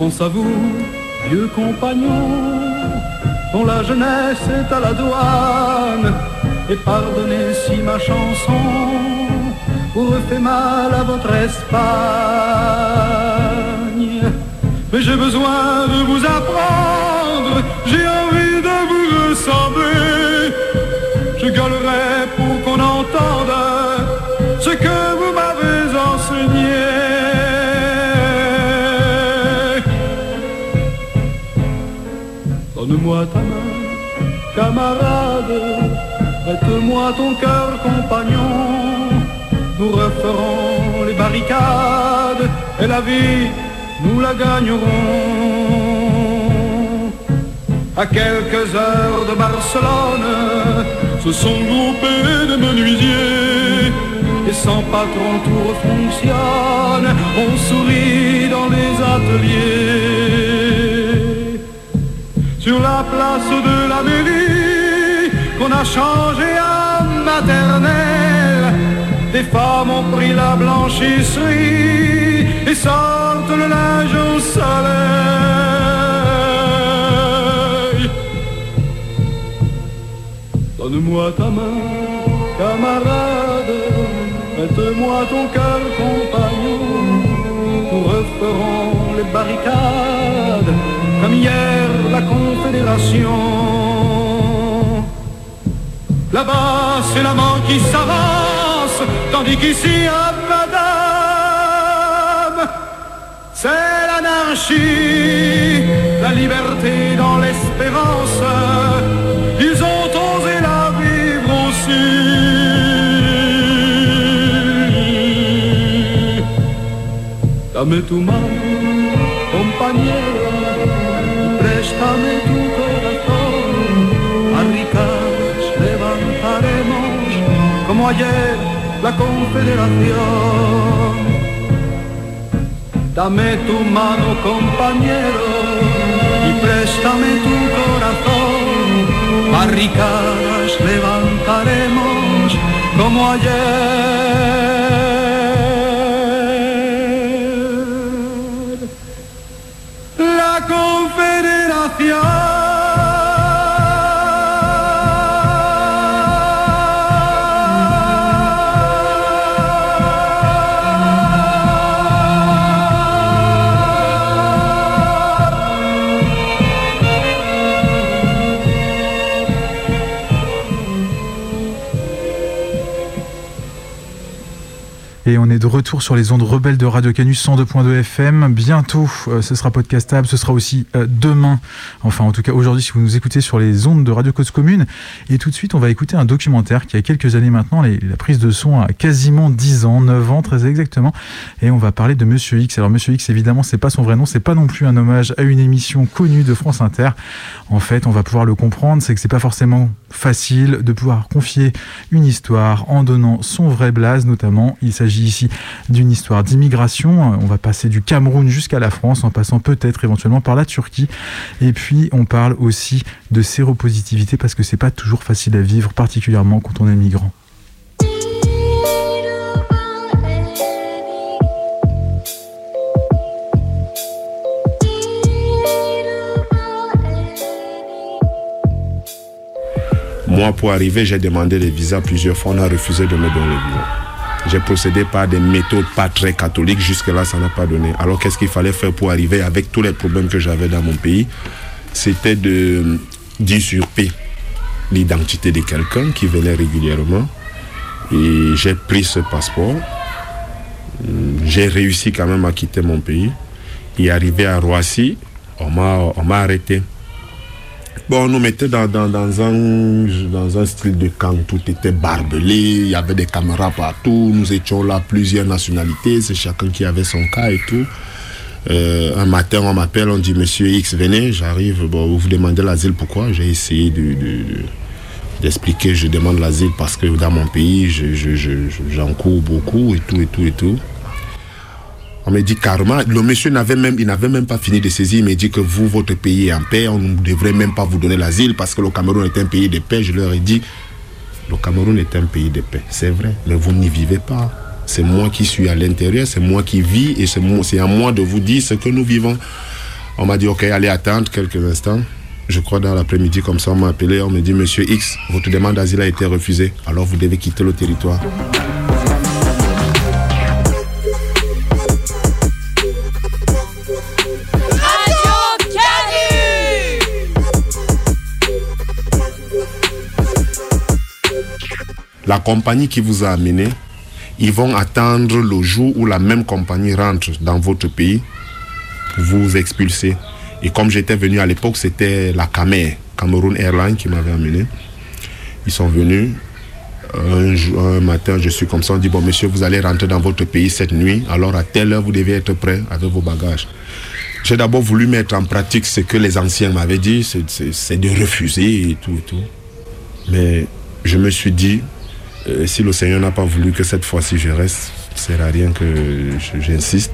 Pense à vous, vieux compagnons, dont la jeunesse est à la douane. Et pardonnez si ma chanson vous refait mal à votre Espagne. Mais j'ai besoin de vous apprendre, j'ai envie de vous ressembler. Je gueulerai pour qu'on entende Donne-moi ta main, camarade, prête-moi ton cœur, compagnon. Nous referons les barricades et la vie, nous la gagnerons. À quelques heures de Barcelone, se sont groupés de menuisiers. Et sans patron tout fonctionne, on sourit dans les ateliers. Sur la place de la mairie, qu'on a changé à maternelle, des femmes ont pris la blanchisserie et sortent le linge au soleil. Donne-moi ta main, camarade, prête-moi ton cœur, compagnon. Nous referons les barricades hier la Confédération. Là-bas, c'est l'amant qui s'avance, tandis qu'ici, à madame, c'est l'anarchie, la liberté dans l'espérance. Ils ont osé la vivre aussi. Dame tu mano, compañera, préstame tu corazón. Barricadas levantaremos como ayer la confederación. Dame tu mano, compañero, y préstame tu corazón. Barricadas levantaremos como ayer. Et de retour sur les ondes rebelles de Radio Canus 102.2 FM. Bientôt, euh, ce sera podcastable. Ce sera aussi euh, demain. Enfin, en tout cas, aujourd'hui, si vous nous écoutez sur les ondes de Radio Cause Commune. Et tout de suite, on va écouter un documentaire qui a quelques années maintenant. La prise de son a quasiment 10 ans, 9 ans très exactement. Et on va parler de Monsieur X. Alors, Monsieur X, évidemment, c'est pas son vrai nom. C'est pas non plus un hommage à une émission connue de France Inter. En fait, on va pouvoir le comprendre. C'est que c'est pas forcément facile de pouvoir confier une histoire en donnant son vrai blaze, notamment. Il s'agit ici d'une histoire d'immigration. On va passer du Cameroun jusqu'à la France, en passant peut-être éventuellement par la Turquie. Et puis, on parle aussi de séropositivité parce que c'est pas toujours facile à vivre, particulièrement quand on est migrant. Moi, pour arriver, j'ai demandé les visas plusieurs fois. On a refusé de me donner le visa. J'ai procédé par des méthodes pas très catholiques. Jusque-là, ça n'a pas donné. Alors, qu'est-ce qu'il fallait faire pour arriver avec tous les problèmes que j'avais dans mon pays? C'était d'usurper l'identité de quelqu'un qui venait régulièrement. Et j'ai pris ce passeport. j'ai réussi quand même à quitter mon pays. Et arrivé à Roissy, on m'a arrêté. Bon, on nous mettait dans, dans, un, dans un style de camp, tout était barbelé, il y avait des caméras partout, nous étions là, plusieurs nationalités, c'est chacun qui avait son cas et tout. Euh, un matin, on m'appelle, on dit Monsieur X, venez, j'arrive, bon, vous vous demandez l'asile, pourquoi? J'ai essayé de, de- d'expliquer, je demande l'asile parce que dans mon pays, je, je, je- beaucoup et tout, et tout, et tout. On me dit carrément, le monsieur n'avait même, il n'avait même pas fini de saisir, il me dit que vous, votre pays est en paix, on ne devrait même pas vous donner l'asile parce que le Cameroun est un pays de paix. Je leur ai dit, le Cameroun est un pays de paix, c'est vrai, mais vous n'y vivez pas. C'est moi qui suis à l'intérieur, c'est moi qui vis et c'est à moi de vous dire ce que nous vivons. On m'a dit, ok, allez attendre quelques instants. Je crois dans l'après-midi, comme ça, on m'a appelé, on me dit, monsieur X, votre demande d'asile a été refusée, alors vous devez quitter le territoire. La compagnie qui vous a amené, ils vont attendre le jour où la même compagnie rentre dans votre pays pour vous expulser. Et comme j'étais venu à l'époque, c'était la Camer, Cameroun Airlines, qui m'avait amené. Ils sont venus. Un, jour- un matin, je suis comme ça, on dit, bon monsieur, vous allez rentrer dans votre pays cette nuit, alors à telle heure, vous devez être prêt avec vos bagages. J'ai d'abord voulu mettre en pratique ce que les anciens m'avaient dit, c'est- de refuser et tout et tout. Mais je me suis dit, euh, si le Seigneur n'a pas voulu que cette fois-ci je reste, sert à rien que j'insiste.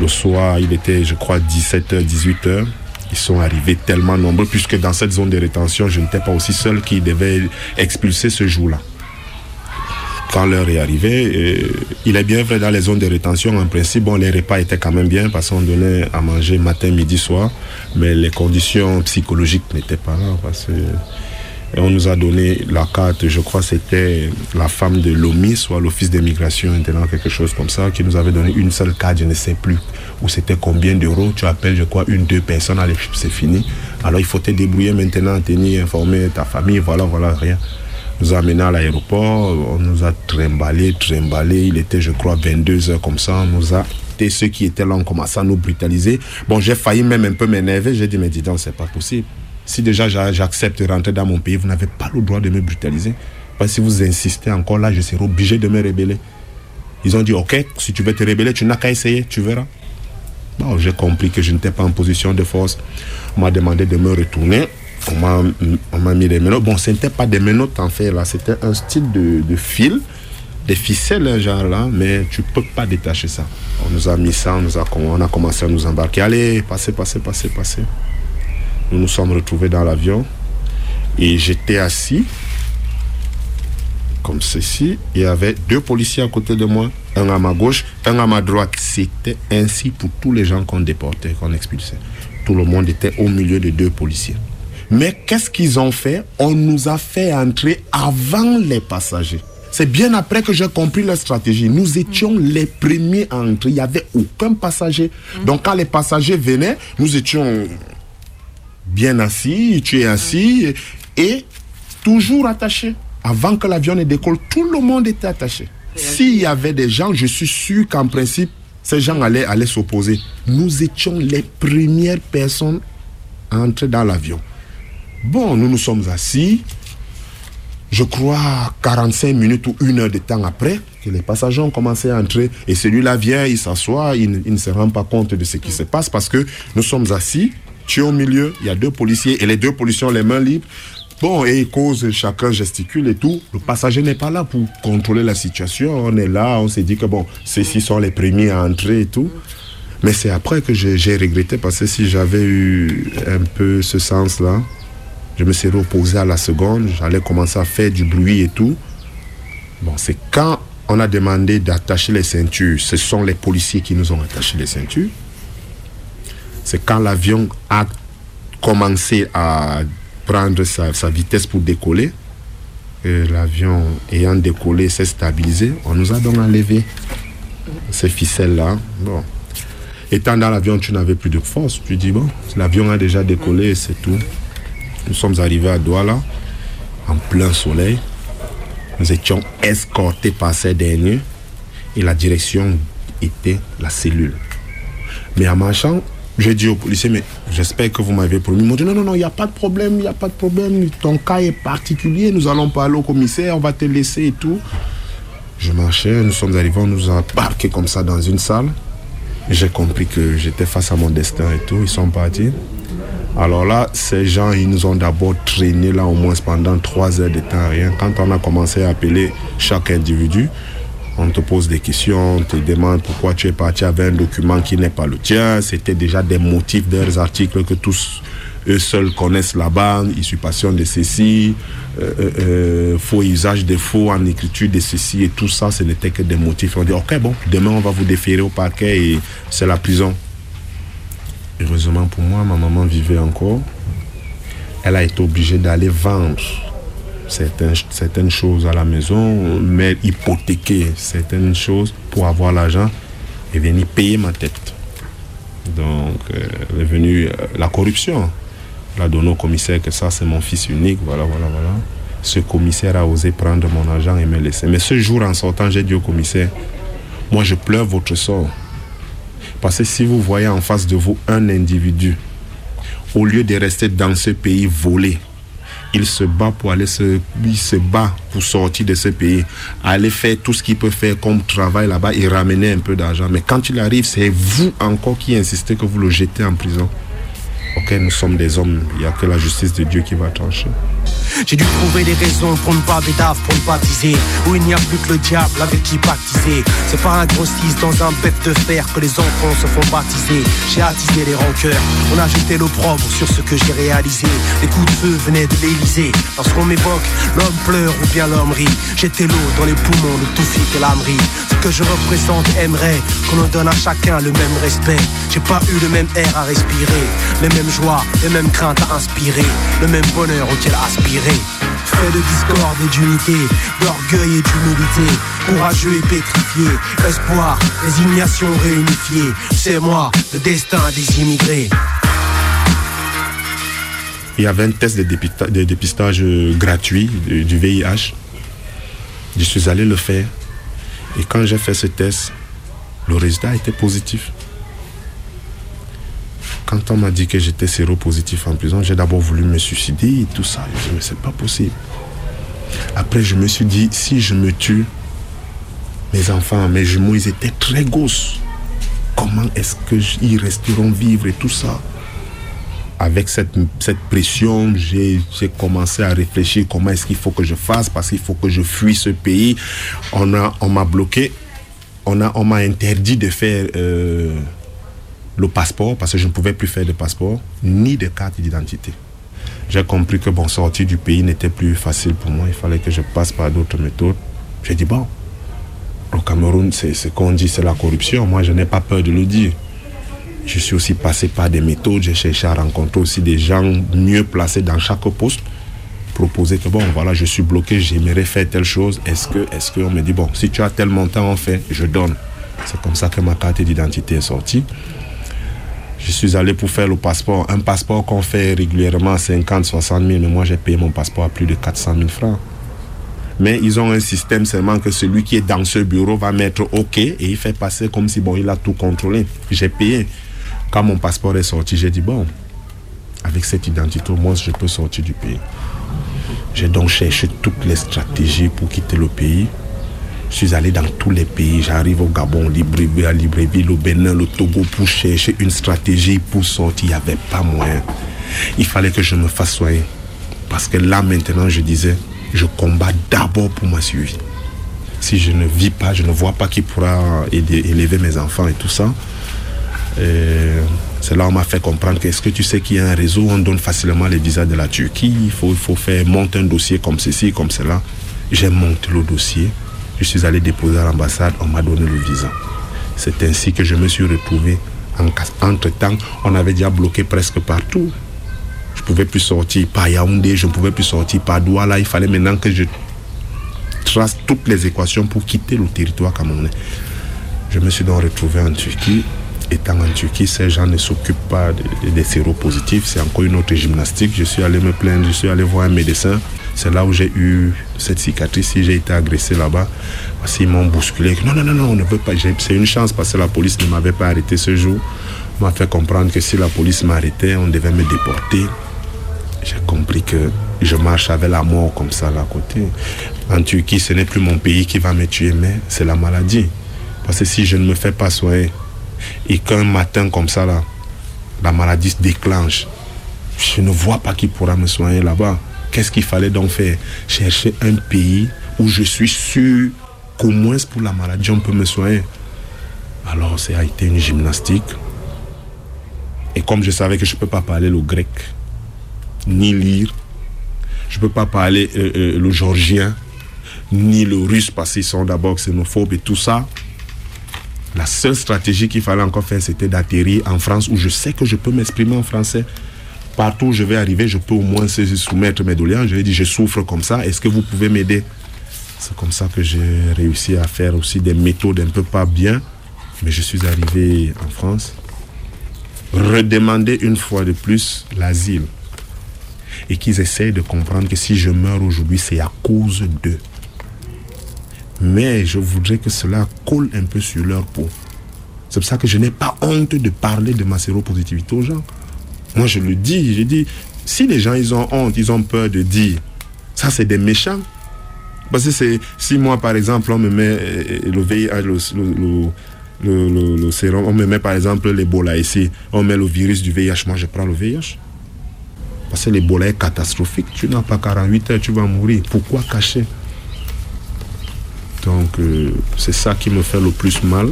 Le soir, il était, je crois, 17h, 18h. Ils sont arrivés tellement nombreux, puisque dans cette zone de rétention, je n'étais pas aussi seul qui devait expulser ce jour-là. Quand l'heure est arrivée, euh, il est bien vrai dans les zones de rétention, en principe, bon, les repas étaient quand même bien parce qu'on donnait à manger matin, midi, soir, mais les conditions psychologiques n'étaient pas là parce que on nous a donné la carte, je crois c'était la femme de l'OMI, soit l'Office d'immigration maintenant, quelque chose comme ça, qui nous avait donné une seule carte, je ne sais plus où c'était combien d'euros. Tu appelles, je crois, une, deux personnes, allez, c'est fini. Alors il faut te débrouiller maintenant, tenir, informer ta famille, voilà, voilà, rien. Nous a amenés à l'aéroport, on nous a trimballé, trimballé. Il était, je crois, 22 heures comme ça. On nous a et ceux qui étaient là ont commencé à nous brutaliser. Bon, j'ai failli même un peu m'énerver. J'ai dit, mais dis donc, c'est pas possible. Si déjà j'a- j'accepte de rentrer dans mon pays, vous n'avez pas le droit de me brutaliser. Parce que si vous insistez encore là, je serai obligé de me rébeller. Ils ont dit, ok, si tu veux te rébeller, tu n'as qu'à essayer, tu verras. Bon, j'ai compris que je n'étais pas en position de force. On m'a demandé de me retourner. On m'a, mis des menottes. Bon, ce n'était pas des menottes en fait, là. C'était un style de, de fil, des ficelles, genre là, mais tu peux pas détacher ça. On nous a mis ça, on, a, on a commencé à nous embarquer. Allez, passez, passez, passez, passez. Nous nous sommes retrouvés dans l'avion et j'étais assis comme ceci. Il y avait deux policiers à côté de moi, un à ma gauche, un à ma droite. C'était ainsi pour tous les gens qu'on déportait, qu'on expulsait. Tout le monde était au milieu de deux policiers. Mais qu'est-ce qu'ils ont fait? On nous a fait entrer avant les passagers. C'est bien après que j'ai compris leur stratégie. Nous étions les premiers à entrer. Il n'y avait aucun passager. Donc quand les passagers venaient, nous étions bien assis, tu es assis et toujours attaché. Avant que l'avion ne décolle, tout le monde était attaché. S'il y avait des gens, je suis sûr qu'en principe, ces gens allaient, allaient s'opposer. Nous étions les premières personnes à entrer dans l'avion. Bon, nous nous sommes assis. Je crois 45 minutes ou une heure de temps après que les passagers ont commencé à entrer. Et celui-là vient, il s'assoit, il, ne- il ne se rend pas compte de ce qui se passe parce que nous sommes assis, tu es au milieu, il y a deux policiers et les deux policiers ont les mains libres. Bon, et ils causent, chacun gesticule et tout. Le passager n'est pas là pour contrôler la situation. On est là, on s'est dit que bon, ceux-ci sont les premiers à entrer et tout. Mais c'est après que j'ai regretté parce que si j'avais eu un peu ce sens-là, je me serais opposé à la seconde, j'allais commencer à faire du bruit et tout. Bon, c'est quand on a demandé d'attacher les ceintures, ce sont les policiers qui nous ont attaché les ceintures. C'est quand l'avion a commencé à prendre sa, vitesse pour décoller. L'avion ayant décollé s'est stabilisé. On nous a donc enlevé ces ficelles-là. Bon. Étant dans l'avion, tu n'avais plus de force. Tu dis, bon, l'avion a déjà décollé, c'est tout. Nous sommes arrivés à Douala, en plein soleil. Nous étions escortés par ces derniers. Et la direction était la cellule. Mais en marchant, j'ai dit au policier, mais j'espère que vous m'avez promis. Ils m'ont dit, non, non, non, il n'y a pas de problème, il n'y a pas de problème. Ton cas est particulier, nous allons parler au commissaire, on va te laisser et tout. Je marchais, nous sommes arrivés, on nous a parqué comme ça dans une salle. J'ai compris que j'étais face à mon destin et tout, ils sont partis. Alors là, ces gens, ils nous ont d'abord traîné là au moins pendant trois heures de temps, rien. Quand on a commencé à appeler chaque individu, on te pose des questions, on te demande pourquoi tu es parti avec un document qui n'est pas le tien. C'était déjà des motifs de leurs articles que tous eux seuls connaissent là-bas, usurpation de ceci, euh, euh, euh, faux usage de faux en écriture de ceci et tout ça, ce n'était que des motifs. On dit, ok, bon, demain on va vous déférer au parquet et c'est la prison. Heureusement pour moi, ma maman vivait encore. Elle a été obligée d'aller vendre certaines, choses à la maison, mais hypothéquer certaines choses pour avoir l'argent et venir payer ma tête. Donc, elle est venue la corruption. La donné au commissaire que ça, c'est mon fils unique, voilà, voilà, voilà. Ce commissaire a osé prendre mon argent et me laisser. Mais ce jour, en sortant, j'ai dit au commissaire, moi, je pleure votre sort. Parce que si vous voyez en face de vous un individu, au lieu de rester dans ce pays volé, il se bat pour aller se, il bat pour sortir de ce pays, aller faire tout ce qu'il peut faire comme travail là-bas et ramener un peu d'argent. Mais quand il arrive, c'est vous encore qui insistez que vous le jetez en prison. Ok, nous sommes des hommes, il n'y a que la justice de Dieu qui va trancher. J'ai dû trouver des raisons pour ne pas bédave, pour ne pas teaser. Où il n'y a plus que le diable avec qui baptiser. C'est par un grossiste dans un bête de fer que les enfants se font baptiser. J'ai attisé les rancœurs, on a jeté l'opprobre sur ce que j'ai réalisé. Les coups de feu venaient de l'Elysée Lorsqu'on m'évoque, l'homme pleure ou bien l'homme rit. J'étais l'eau dans les poumons de tout et l'âme rit. Ce que je représente aimerait qu'on nous donne à chacun le même respect. J'ai pas eu le même air à respirer. Les mêmes joies, les mêmes craintes à inspirer. Le même bonheur auquel aspirer fait de discorde et d'unité, d'orgueil et d'humilité, courageux et pétrifié, espoir, résignation réunifiée, c'est moi, le destin des immigrés. Il y avait un test de, dépista- de dépistage euh, gratuit du VIH. Je suis allé le faire. Et quand j'ai fait ce test, le résultat était positif. Quand on m'a dit que j'étais séropositif en prison, j'ai d'abord voulu me suicider et tout ça. Je me suis dit, mais c'est pas possible. Après, je me suis dit, si je me tue, mes enfants, mes jumeaux, ils étaient très gosses. Comment est-ce qu'ils resteront vivre et tout ça? Avec cette, cette pression, j'ai commencé à réfléchir comment est-ce qu'il faut que je fasse parce qu'il faut que je fuis ce pays. On a, on m'a bloqué, on a, on m'a interdit de faire euh, le passeport parce que je ne pouvais plus faire de passeport ni de carte d'identité. J'ai compris que bon, sortir du pays n'était plus facile pour moi. Il fallait que je passe par d'autres méthodes. J'ai dit bon, au Cameroun, c'est ce qu'on dit, c'est la corruption. Moi, je n'ai pas peur de le dire. Je suis aussi passé par des méthodes. J'ai cherché à rencontrer aussi des gens mieux placés dans chaque poste. Proposer que bon, voilà, je suis bloqué, j'aimerais faire telle chose. Est-ce que, est-ce que, on me dit bon, si tu as tel montant, on fait, je donne. C'est comme ça que ma carte d'identité est sortie. Je suis allé pour faire le passeport. Un passeport qu'on fait régulièrement 50, 60 000, mais moi j'ai payé mon passeport à plus de 400 000 francs. Mais ils ont un système seulement que celui qui est dans ce bureau va mettre OK et il fait passer comme si bon, il a tout contrôlé. J'ai payé. Quand mon passeport est sorti, j'ai dit bon, avec cette identité, au moins je peux sortir du pays. J'ai donc cherché toutes les stratégies pour quitter le pays. Je suis allé dans tous les pays. J'arrive au Gabon, Libreville, à Libreville, au Bénin, le Togo pour chercher une stratégie pour sortir. Il n'y avait pas moyen. Il fallait que je me fasse soigner. Parce que là maintenant, je disais, je combats d'abord pour ma survie. Si je ne vis pas, je ne vois pas qui pourra élever mes enfants et tout ça. Et C'est là où on m'a fait comprendre que est-ce que tu sais qu'il y a un réseau on donne facilement les visas de la Turquie. Il faut, il faut faire monter un dossier comme ceci, comme cela. J'ai monté le dossier. Je suis allé déposer à l'ambassade. On m'a donné le visa. C'est ainsi que je me suis retrouvé. En, entre-temps, on avait déjà bloqué presque partout. Je ne pouvais plus sortir par Yaoundé, je ne pouvais plus sortir par Douala. Il fallait maintenant que je trace toutes les équations pour quitter le territoire camerounais. Je me suis donc retrouvé en Turquie. Étant en Turquie, ces gens ne s'occupent pas de- de- des séropositifs. C'est encore une autre gymnastique. Je suis allé me plaindre, je suis allé voir un médecin. C'est là où j'ai eu cette cicatrice. Si j'ai été agressé là-bas, parce qu'ils m'ont bousculé. Non, non, non, non, on ne veut pas. C'est une chance parce que la police ne m'avait pas arrêté ce jour. M'a fait comprendre que si la police m'arrêtait, on devait me déporter. J'ai compris que je marche avec la mort comme ça là à côté. En Turquie, ce n'est plus mon pays qui va me tuer, mais c'est la maladie. Parce que si je ne me fais pas soigner et qu'un matin comme ça là, la maladie se déclenche, je ne vois pas qui pourra me soigner là-bas. Qu'est-ce qu'il fallait donc faire? Chercher un pays où je suis sûr qu'au moins pour la maladie, on peut me soigner. Alors, ça a été une gymnastique. Et comme je savais que je ne peux pas parler le grec, ni lire, je ne peux pas parler euh, euh, le georgien, ni le russe parce qu'ils sont d'abord xénophobes et tout ça. La seule stratégie qu'il fallait encore faire, c'était d'atterrir en France où je sais que je peux m'exprimer en français. Partout où je vais arriver, je peux au moins soumettre mes doléances. Je lui ai je souffre comme ça, est-ce que vous pouvez m'aider? C'est comme ça que j'ai réussi à faire aussi des méthodes un peu pas bien. Mais je suis arrivé en France. Redemander une fois de plus l'asile. Et qu'ils essayent de comprendre que si je meurs aujourd'hui, c'est à cause d'eux. Mais je voudrais que cela colle un peu sur leur peau. C'est pour ça que je n'ai pas honte de parler de ma séropositivité aux gens. Moi, je le dis, je dis, si les gens, ils ont honte, ils ont peur de dire, ça, c'est des méchants. Parce que si moi, par exemple, on me met euh, le VIH, le, le, sérum, on me met, par exemple, l'Ebola ici, on met le virus du VIH, moi, je prends le VIH. Parce que l'Ebola est catastrophique. Tu n'as pas 48 heures, tu vas mourir. Pourquoi cacher? Donc, euh, c'est ça qui me fait le plus mal.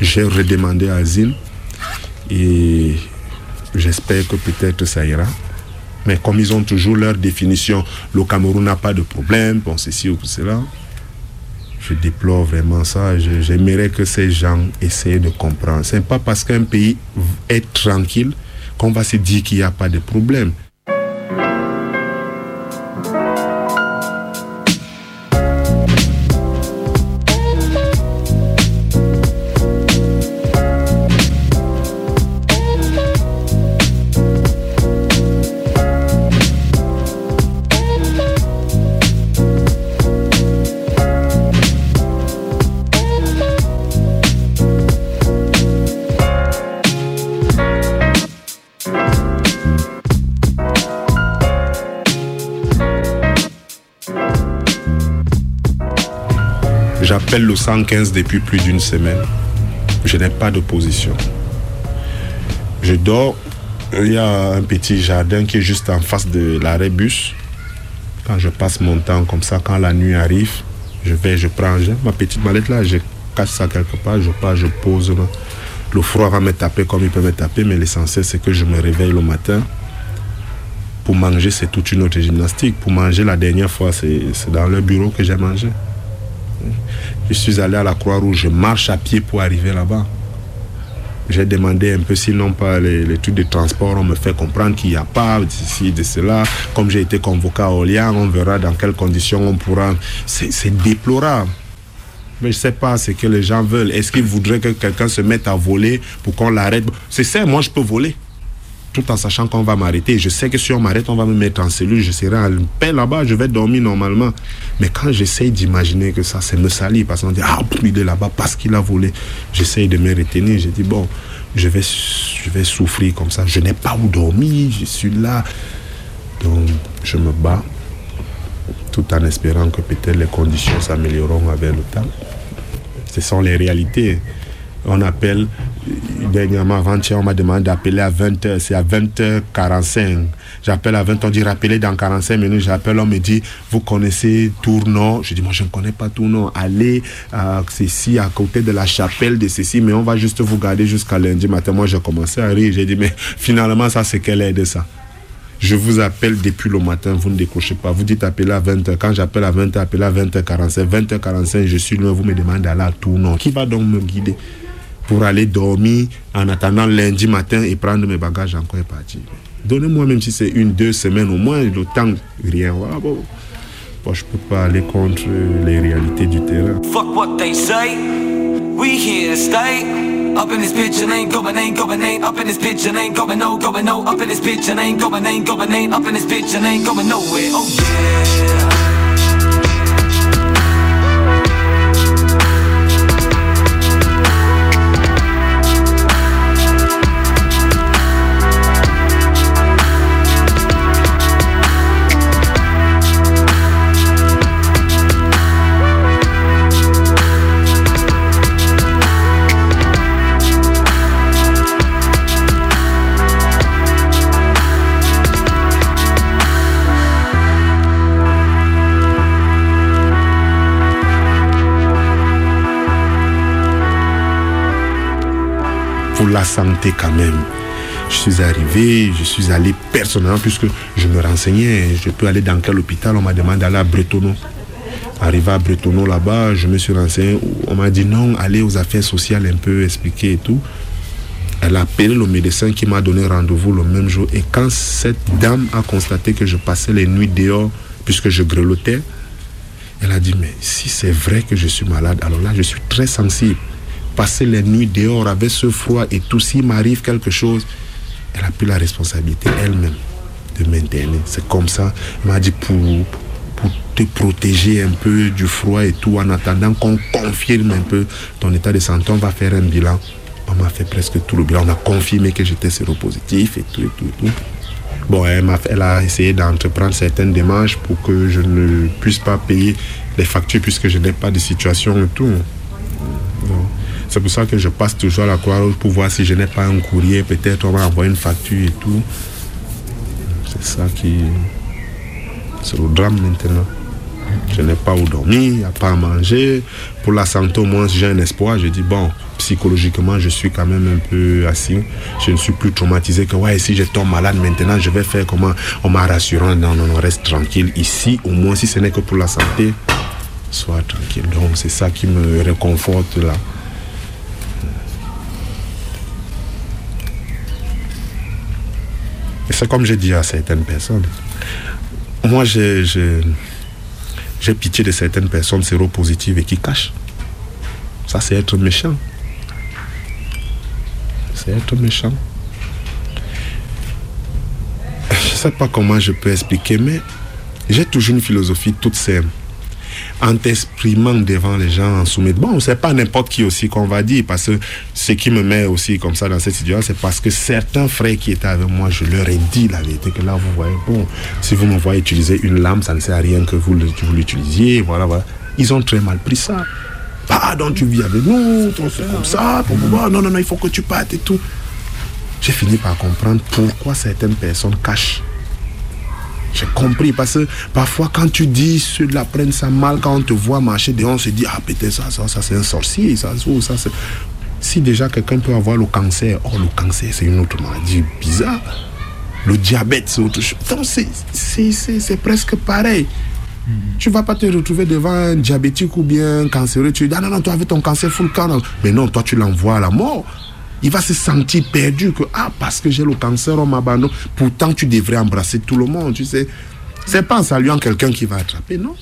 J'ai redemandé asile. Et J'espère que peut-être ça ira. Mais comme ils ont toujours leur définition, le Cameroun n'a pas de problème, bon, ceci ou cela, je déplore vraiment ça. J'aimerais que ces gens essayent de comprendre. Ce n'est pas parce qu'un pays est tranquille qu'on va se dire qu'il n'y a pas de problème. Le 115 depuis plus d'une semaine. Je n'ai pas de position. Je dors. Il y a un petit jardin qui est juste en face de l'arrêt bus. Quand je passe mon temps comme ça, quand la nuit arrive, je vais, je prends ma petite mallette là, je casse ça quelque part, je pars, je pose. Le froid va me taper comme il peut me taper, mais l'essentiel c'est que je me réveille le matin. Pour manger, c'est toute une autre gymnastique. Pour manger, la dernière fois, c'est dans le bureau que j'ai mangé. Je suis allé à la Croix-Rouge, je marche à pied pour arriver là-bas. J'ai demandé un peu s'ils n'ont pas les, trucs de transport. On me fait comprendre qu'il n'y a pas d'ici, de cela. Comme j'ai été convoqué à Orléans, on verra dans quelles conditions on pourra. C'est déplorable. Mais je ne sais pas ce que les gens veulent. Est-ce qu'ils voudraient que quelqu'un se mette à voler pour qu'on l'arrête? C'est ça, moi je peux voler tout en sachant qu'on va m'arrêter. Je sais que si on m'arrête, on va me mettre en cellule, je serai en paix là-bas, je vais dormir normalement. Mais quand j'essaye d'imaginer que ça, c'est me salir, parce qu'on dit, ah, il est là-bas parce qu'il a volé, j'essaye de me retenir. Je dis, bon, je vais, je vais souffrir comme ça. Je n'ai pas où dormir, je suis là. Donc, je me bats, tout en espérant que peut-être les conditions s'amélioreront avec le temps. Ce sont les réalités on appelle, dernièrement, avant-hier, on m'a demandé d'appeler à 20h, c'est à 20h45. J'appelle à 20h, on dit rappeler dans 45 minutes, j'appelle, on me dit, vous connaissez Tournon? Je dis, moi je ne connais pas Tournon, allez à ceci, à côté de la chapelle de ceci, mais on va juste vous garder jusqu'à lundi matin. Moi j'ai commencé à rire, j'ai dit, mais finalement ça c'est quelle aide ça? Je vous appelle depuis le matin, vous ne décrochez pas. Vous dites appeler à 20h. Quand j'appelle à 20h, appelez à 20h45. 20h45, je suis loin, vous me demandez d'aller à Tournon. Qui va donc me guider? Pour aller dormir en attendant lundi matin et prendre mes bagages encore et partir. Donnez-moi même si c'est une, deux semaines au moins, le temps, rien. Voilà, bon. Bon, je peux pas aller contre les réalités du terrain. Fuck what they say, we here to stay. Up in this bitch and ain't going, ain't going, ain't up in this bitch and ain't going, no, going, no. Up in this bitch and ain't going, ain't going, ain't up in this bitch and ain't going nowhere. Oh yeah. Pour la santé quand même. Je suis arrivé, je suis allé personnellement, puisque je me renseignais, je peux aller dans quel hôpital, on m'a demandé d'aller à Bretonneau. Arrivé à Bretonneau là-bas, je me suis renseigné, on m'a dit non, allez aux affaires sociales un peu, expliquer et tout. Elle a appelé le médecin qui m'a donné rendez-vous le même jour. Et quand cette dame a constaté que je passais les nuits dehors, puisque je grelottais, elle a dit, mais si c'est vrai que je suis malade, alors là, je suis très sensible passer les nuits dehors avec ce froid et tout, s'il m'arrive quelque chose, elle a pris la responsabilité elle-même de m'interner. C'est comme ça. Elle m'a dit pour, te protéger un peu du froid et tout, en attendant qu'on confirme un peu ton état de santé, on va faire un bilan. On m'a fait presque tout le bilan. On a confirmé que j'étais séropositif et tout et tout et tout. Bon, elle, elle a essayé d'entreprendre certaines démarches pour que je ne puisse pas payer les factures puisque je n'ai pas de situation et tout. C'est pour ça que je passe toujours à la Croix-Rouge pour voir si je n'ai pas un courrier. Peut-être on va envoyer une facture et tout. C'est ça qui. C'est le drame maintenant. Je n'ai pas où dormir, pas à manger. Pour la santé, au moins, j'ai un espoir. Je dis, bon, psychologiquement, je suis quand même un peu assis. Je ne suis plus traumatisé que, ouais, si je tombe malade maintenant, je vais faire comment? On m'a rassuré, non, non, non, reste tranquille. Ici, au moins, si ce n'est que pour la santé, sois tranquille. Donc, c'est ça qui me réconforte là. C'est comme j'ai dit à certaines personnes. Moi, j'ai pitié de certaines personnes séropositives et qui cachent. Ça, c'est être méchant. C'est être méchant. Je ne sais pas comment je peux expliquer, mais j'ai toujours une philosophie toute simple en t'exprimant devant les gens, en soumettant. Bon, c'est pas n'importe qui aussi qu'on va dire, parce que ce qui me met aussi comme ça dans cette situation, c'est parce que certains frères qui étaient avec moi, je leur ai dit la vérité, que là, vous voyez, bon, si vous me voyez utiliser une lame, ça ne sert à rien que vous, l'utilisiez, voilà, voilà. Ils ont très mal pris ça. Pardon, tu vis avec nous, on fait comme ça, pour pouvoir, non, non, non, il faut que tu partes et tout. J'ai fini par comprendre pourquoi certaines personnes cachent j'ai compris parce que parfois quand tu dis ceux-là prennent ça mal, quand on te voit marcher dehors, on se dit ah peut-être ça, ça, ça c'est un sorcier, ça, ça, c'est. Si déjà quelqu'un peut avoir le cancer, oh le cancer c'est une autre maladie bizarre. Le diabète c'est autre chose. c'est presque pareil. Tu -hmm. Tu vas pas te retrouver devant un diabétique ou bien un cancéreux, tu dis ah non non toi avec ton cancer full cancer. Mais non, toi tu l'envoies à la mort il va se sentir perdu que ah parce que j'ai le cancer on m'abandonne pourtant tu devrais embrasser tout le monde tu sais. C'est pas en saluant quelqu'un qui va attraper non.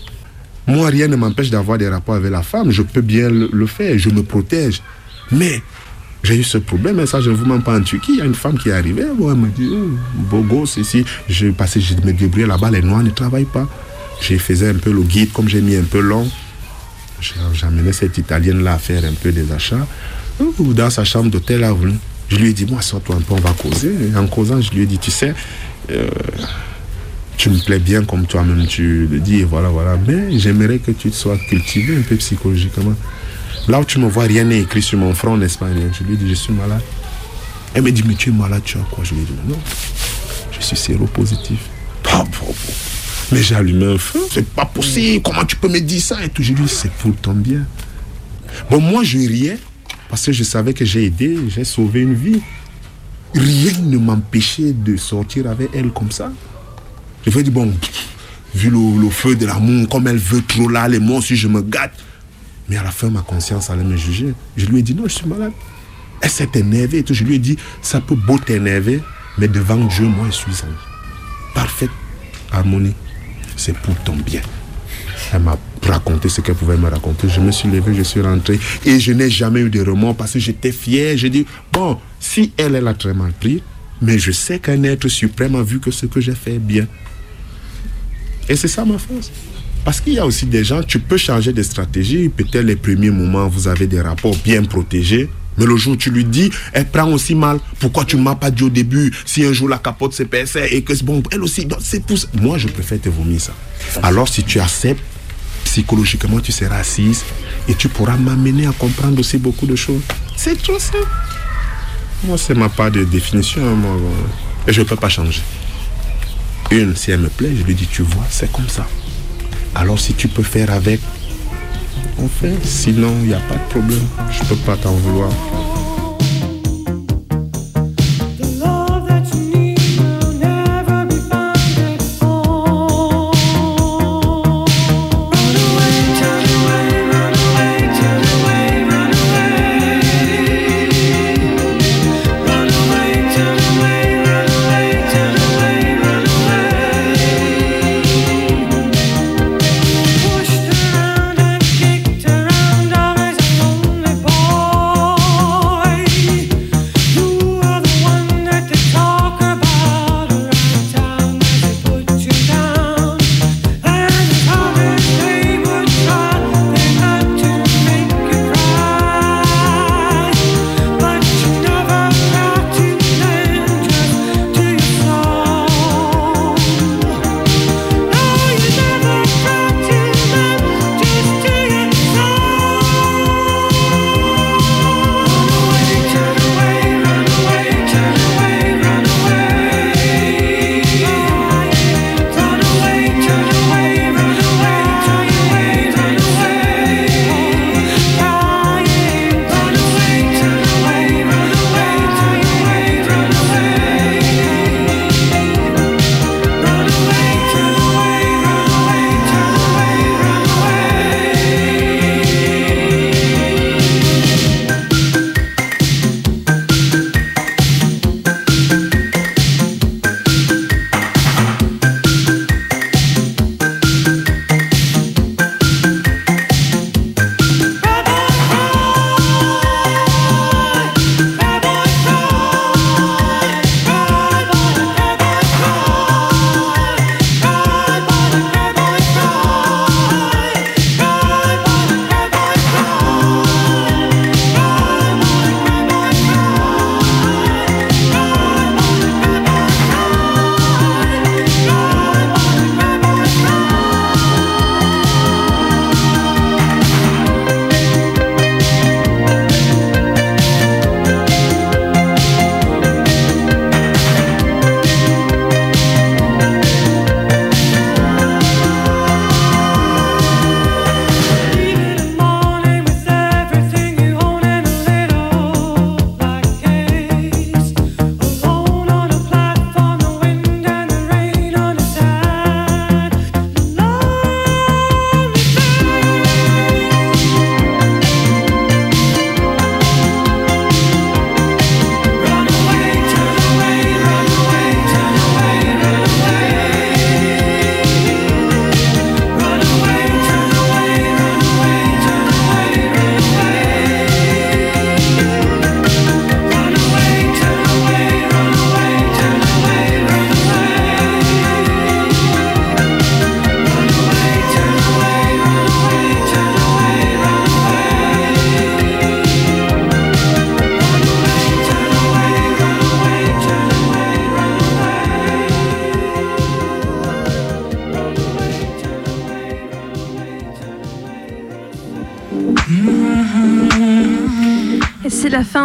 Moi rien ne m'empêche d'avoir des rapports avec la femme. Je peux bien le, faire je me protège. Mais j'ai eu ce problème et ça je ne vous mens pas en Turquie il y a une femme qui est arrivée bon, elle me dit oh, beau gosse ici je passais je me débrouillais là-bas les noirs ne travaillent pas. J'ai faisais un peu le guide comme j'ai mis un peu long. J'amenais cette italienne là à faire un peu des achats dans sa chambre d'hôtel là, je lui ai dit, moi, sors-toi un peu, on va causer. En causant, je lui ai dit, tu sais, euh, tu me plais bien comme toi-même tu le dis, et voilà, voilà. Mais j'aimerais que tu sois cultivé un peu psychologiquement. Là où tu me vois, rien n'est écrit sur mon front, n'est-ce pas Je lui ai dit, je suis malade. Elle me dit, mais tu es malade, tu as quoi? Je lui ai dit, non, je suis séropositif. Mais j'ai allumé un feu, c'est pas possible, comment tu peux me dire ça Et tout, je lui ai dit, c'est pour ton bien. Bon, moi, je riais, parce que je savais que j'ai aidé, j'ai sauvé une vie. Rien ne m'empêchait de sortir avec elle comme ça. Je ai dit, bon, vu le, le feu de l'amour, comme elle veut trop là, les mots, si je me gâte. Mais à la fin, ma conscience allait me juger. Je lui ai dit, non, je suis malade. Elle s'est énervée et tout. Je lui ai dit, ça peut beau t'énerver, mais devant Dieu, moi, je suis en parfaite harmonie. C'est pour ton bien. Elle m'a raconté ce qu'elle pouvait me raconter. Je me suis levé, je suis rentré et je n'ai jamais eu de remords parce que j'étais fier. J'ai dit, bon, si elle, elle a très mal pris, mais je sais qu'un être suprême a vu que ce que j'ai fait est bien. Et c'est ça ma force. Parce qu'il y a aussi des gens, tu peux changer de stratégie. Peut-être les premiers moments, vous avez des rapports bien protégés. Mais le jour où tu lui dis, elle prend aussi mal. Pourquoi tu ne m'as pas dit au début si un jour la capote s'est percée et que c'est bon, elle aussi. Moi, je préfère te vomir ça. Alors, si tu acceptes, psychologiquement, tu seras assise et tu pourras m'amener à comprendre aussi beaucoup de choses. C'est tout ça. Moi, c'est ma part de définition. hein, euh, et je ne peux pas changer. Une, si elle me plaît, je lui dis, tu vois, c'est comme ça. Alors, si tu peux faire avec, on fait. Sinon, il n'y a pas de problème. Je ne peux pas t'en vouloir.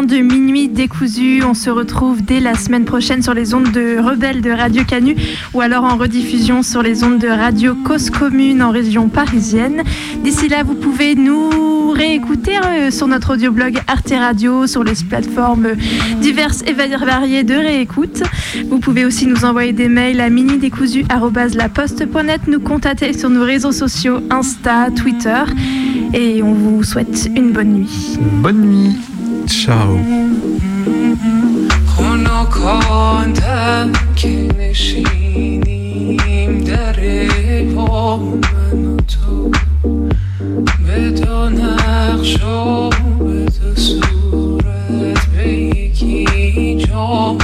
De Minuit décousu. On se retrouve dès la semaine prochaine sur les ondes de Rebelles de Radio Canu ou alors en rediffusion sur les ondes de Radio Cause Commune en région parisienne. D'ici là, vous pouvez nous réécouter euh, sur notre audioblog Arte Radio, sur les plateformes diverses et variées de réécoute. Vous pouvez aussi nous envoyer des mails à minidécousu.laposte.net, nous contacter sur nos réseaux sociaux Insta, Twitter et on vous souhaite une bonne nuit. Bonne nuit. شو خوناکان که نشینیم در با من و تو. به دو نقش و به دو صورت به یکی جام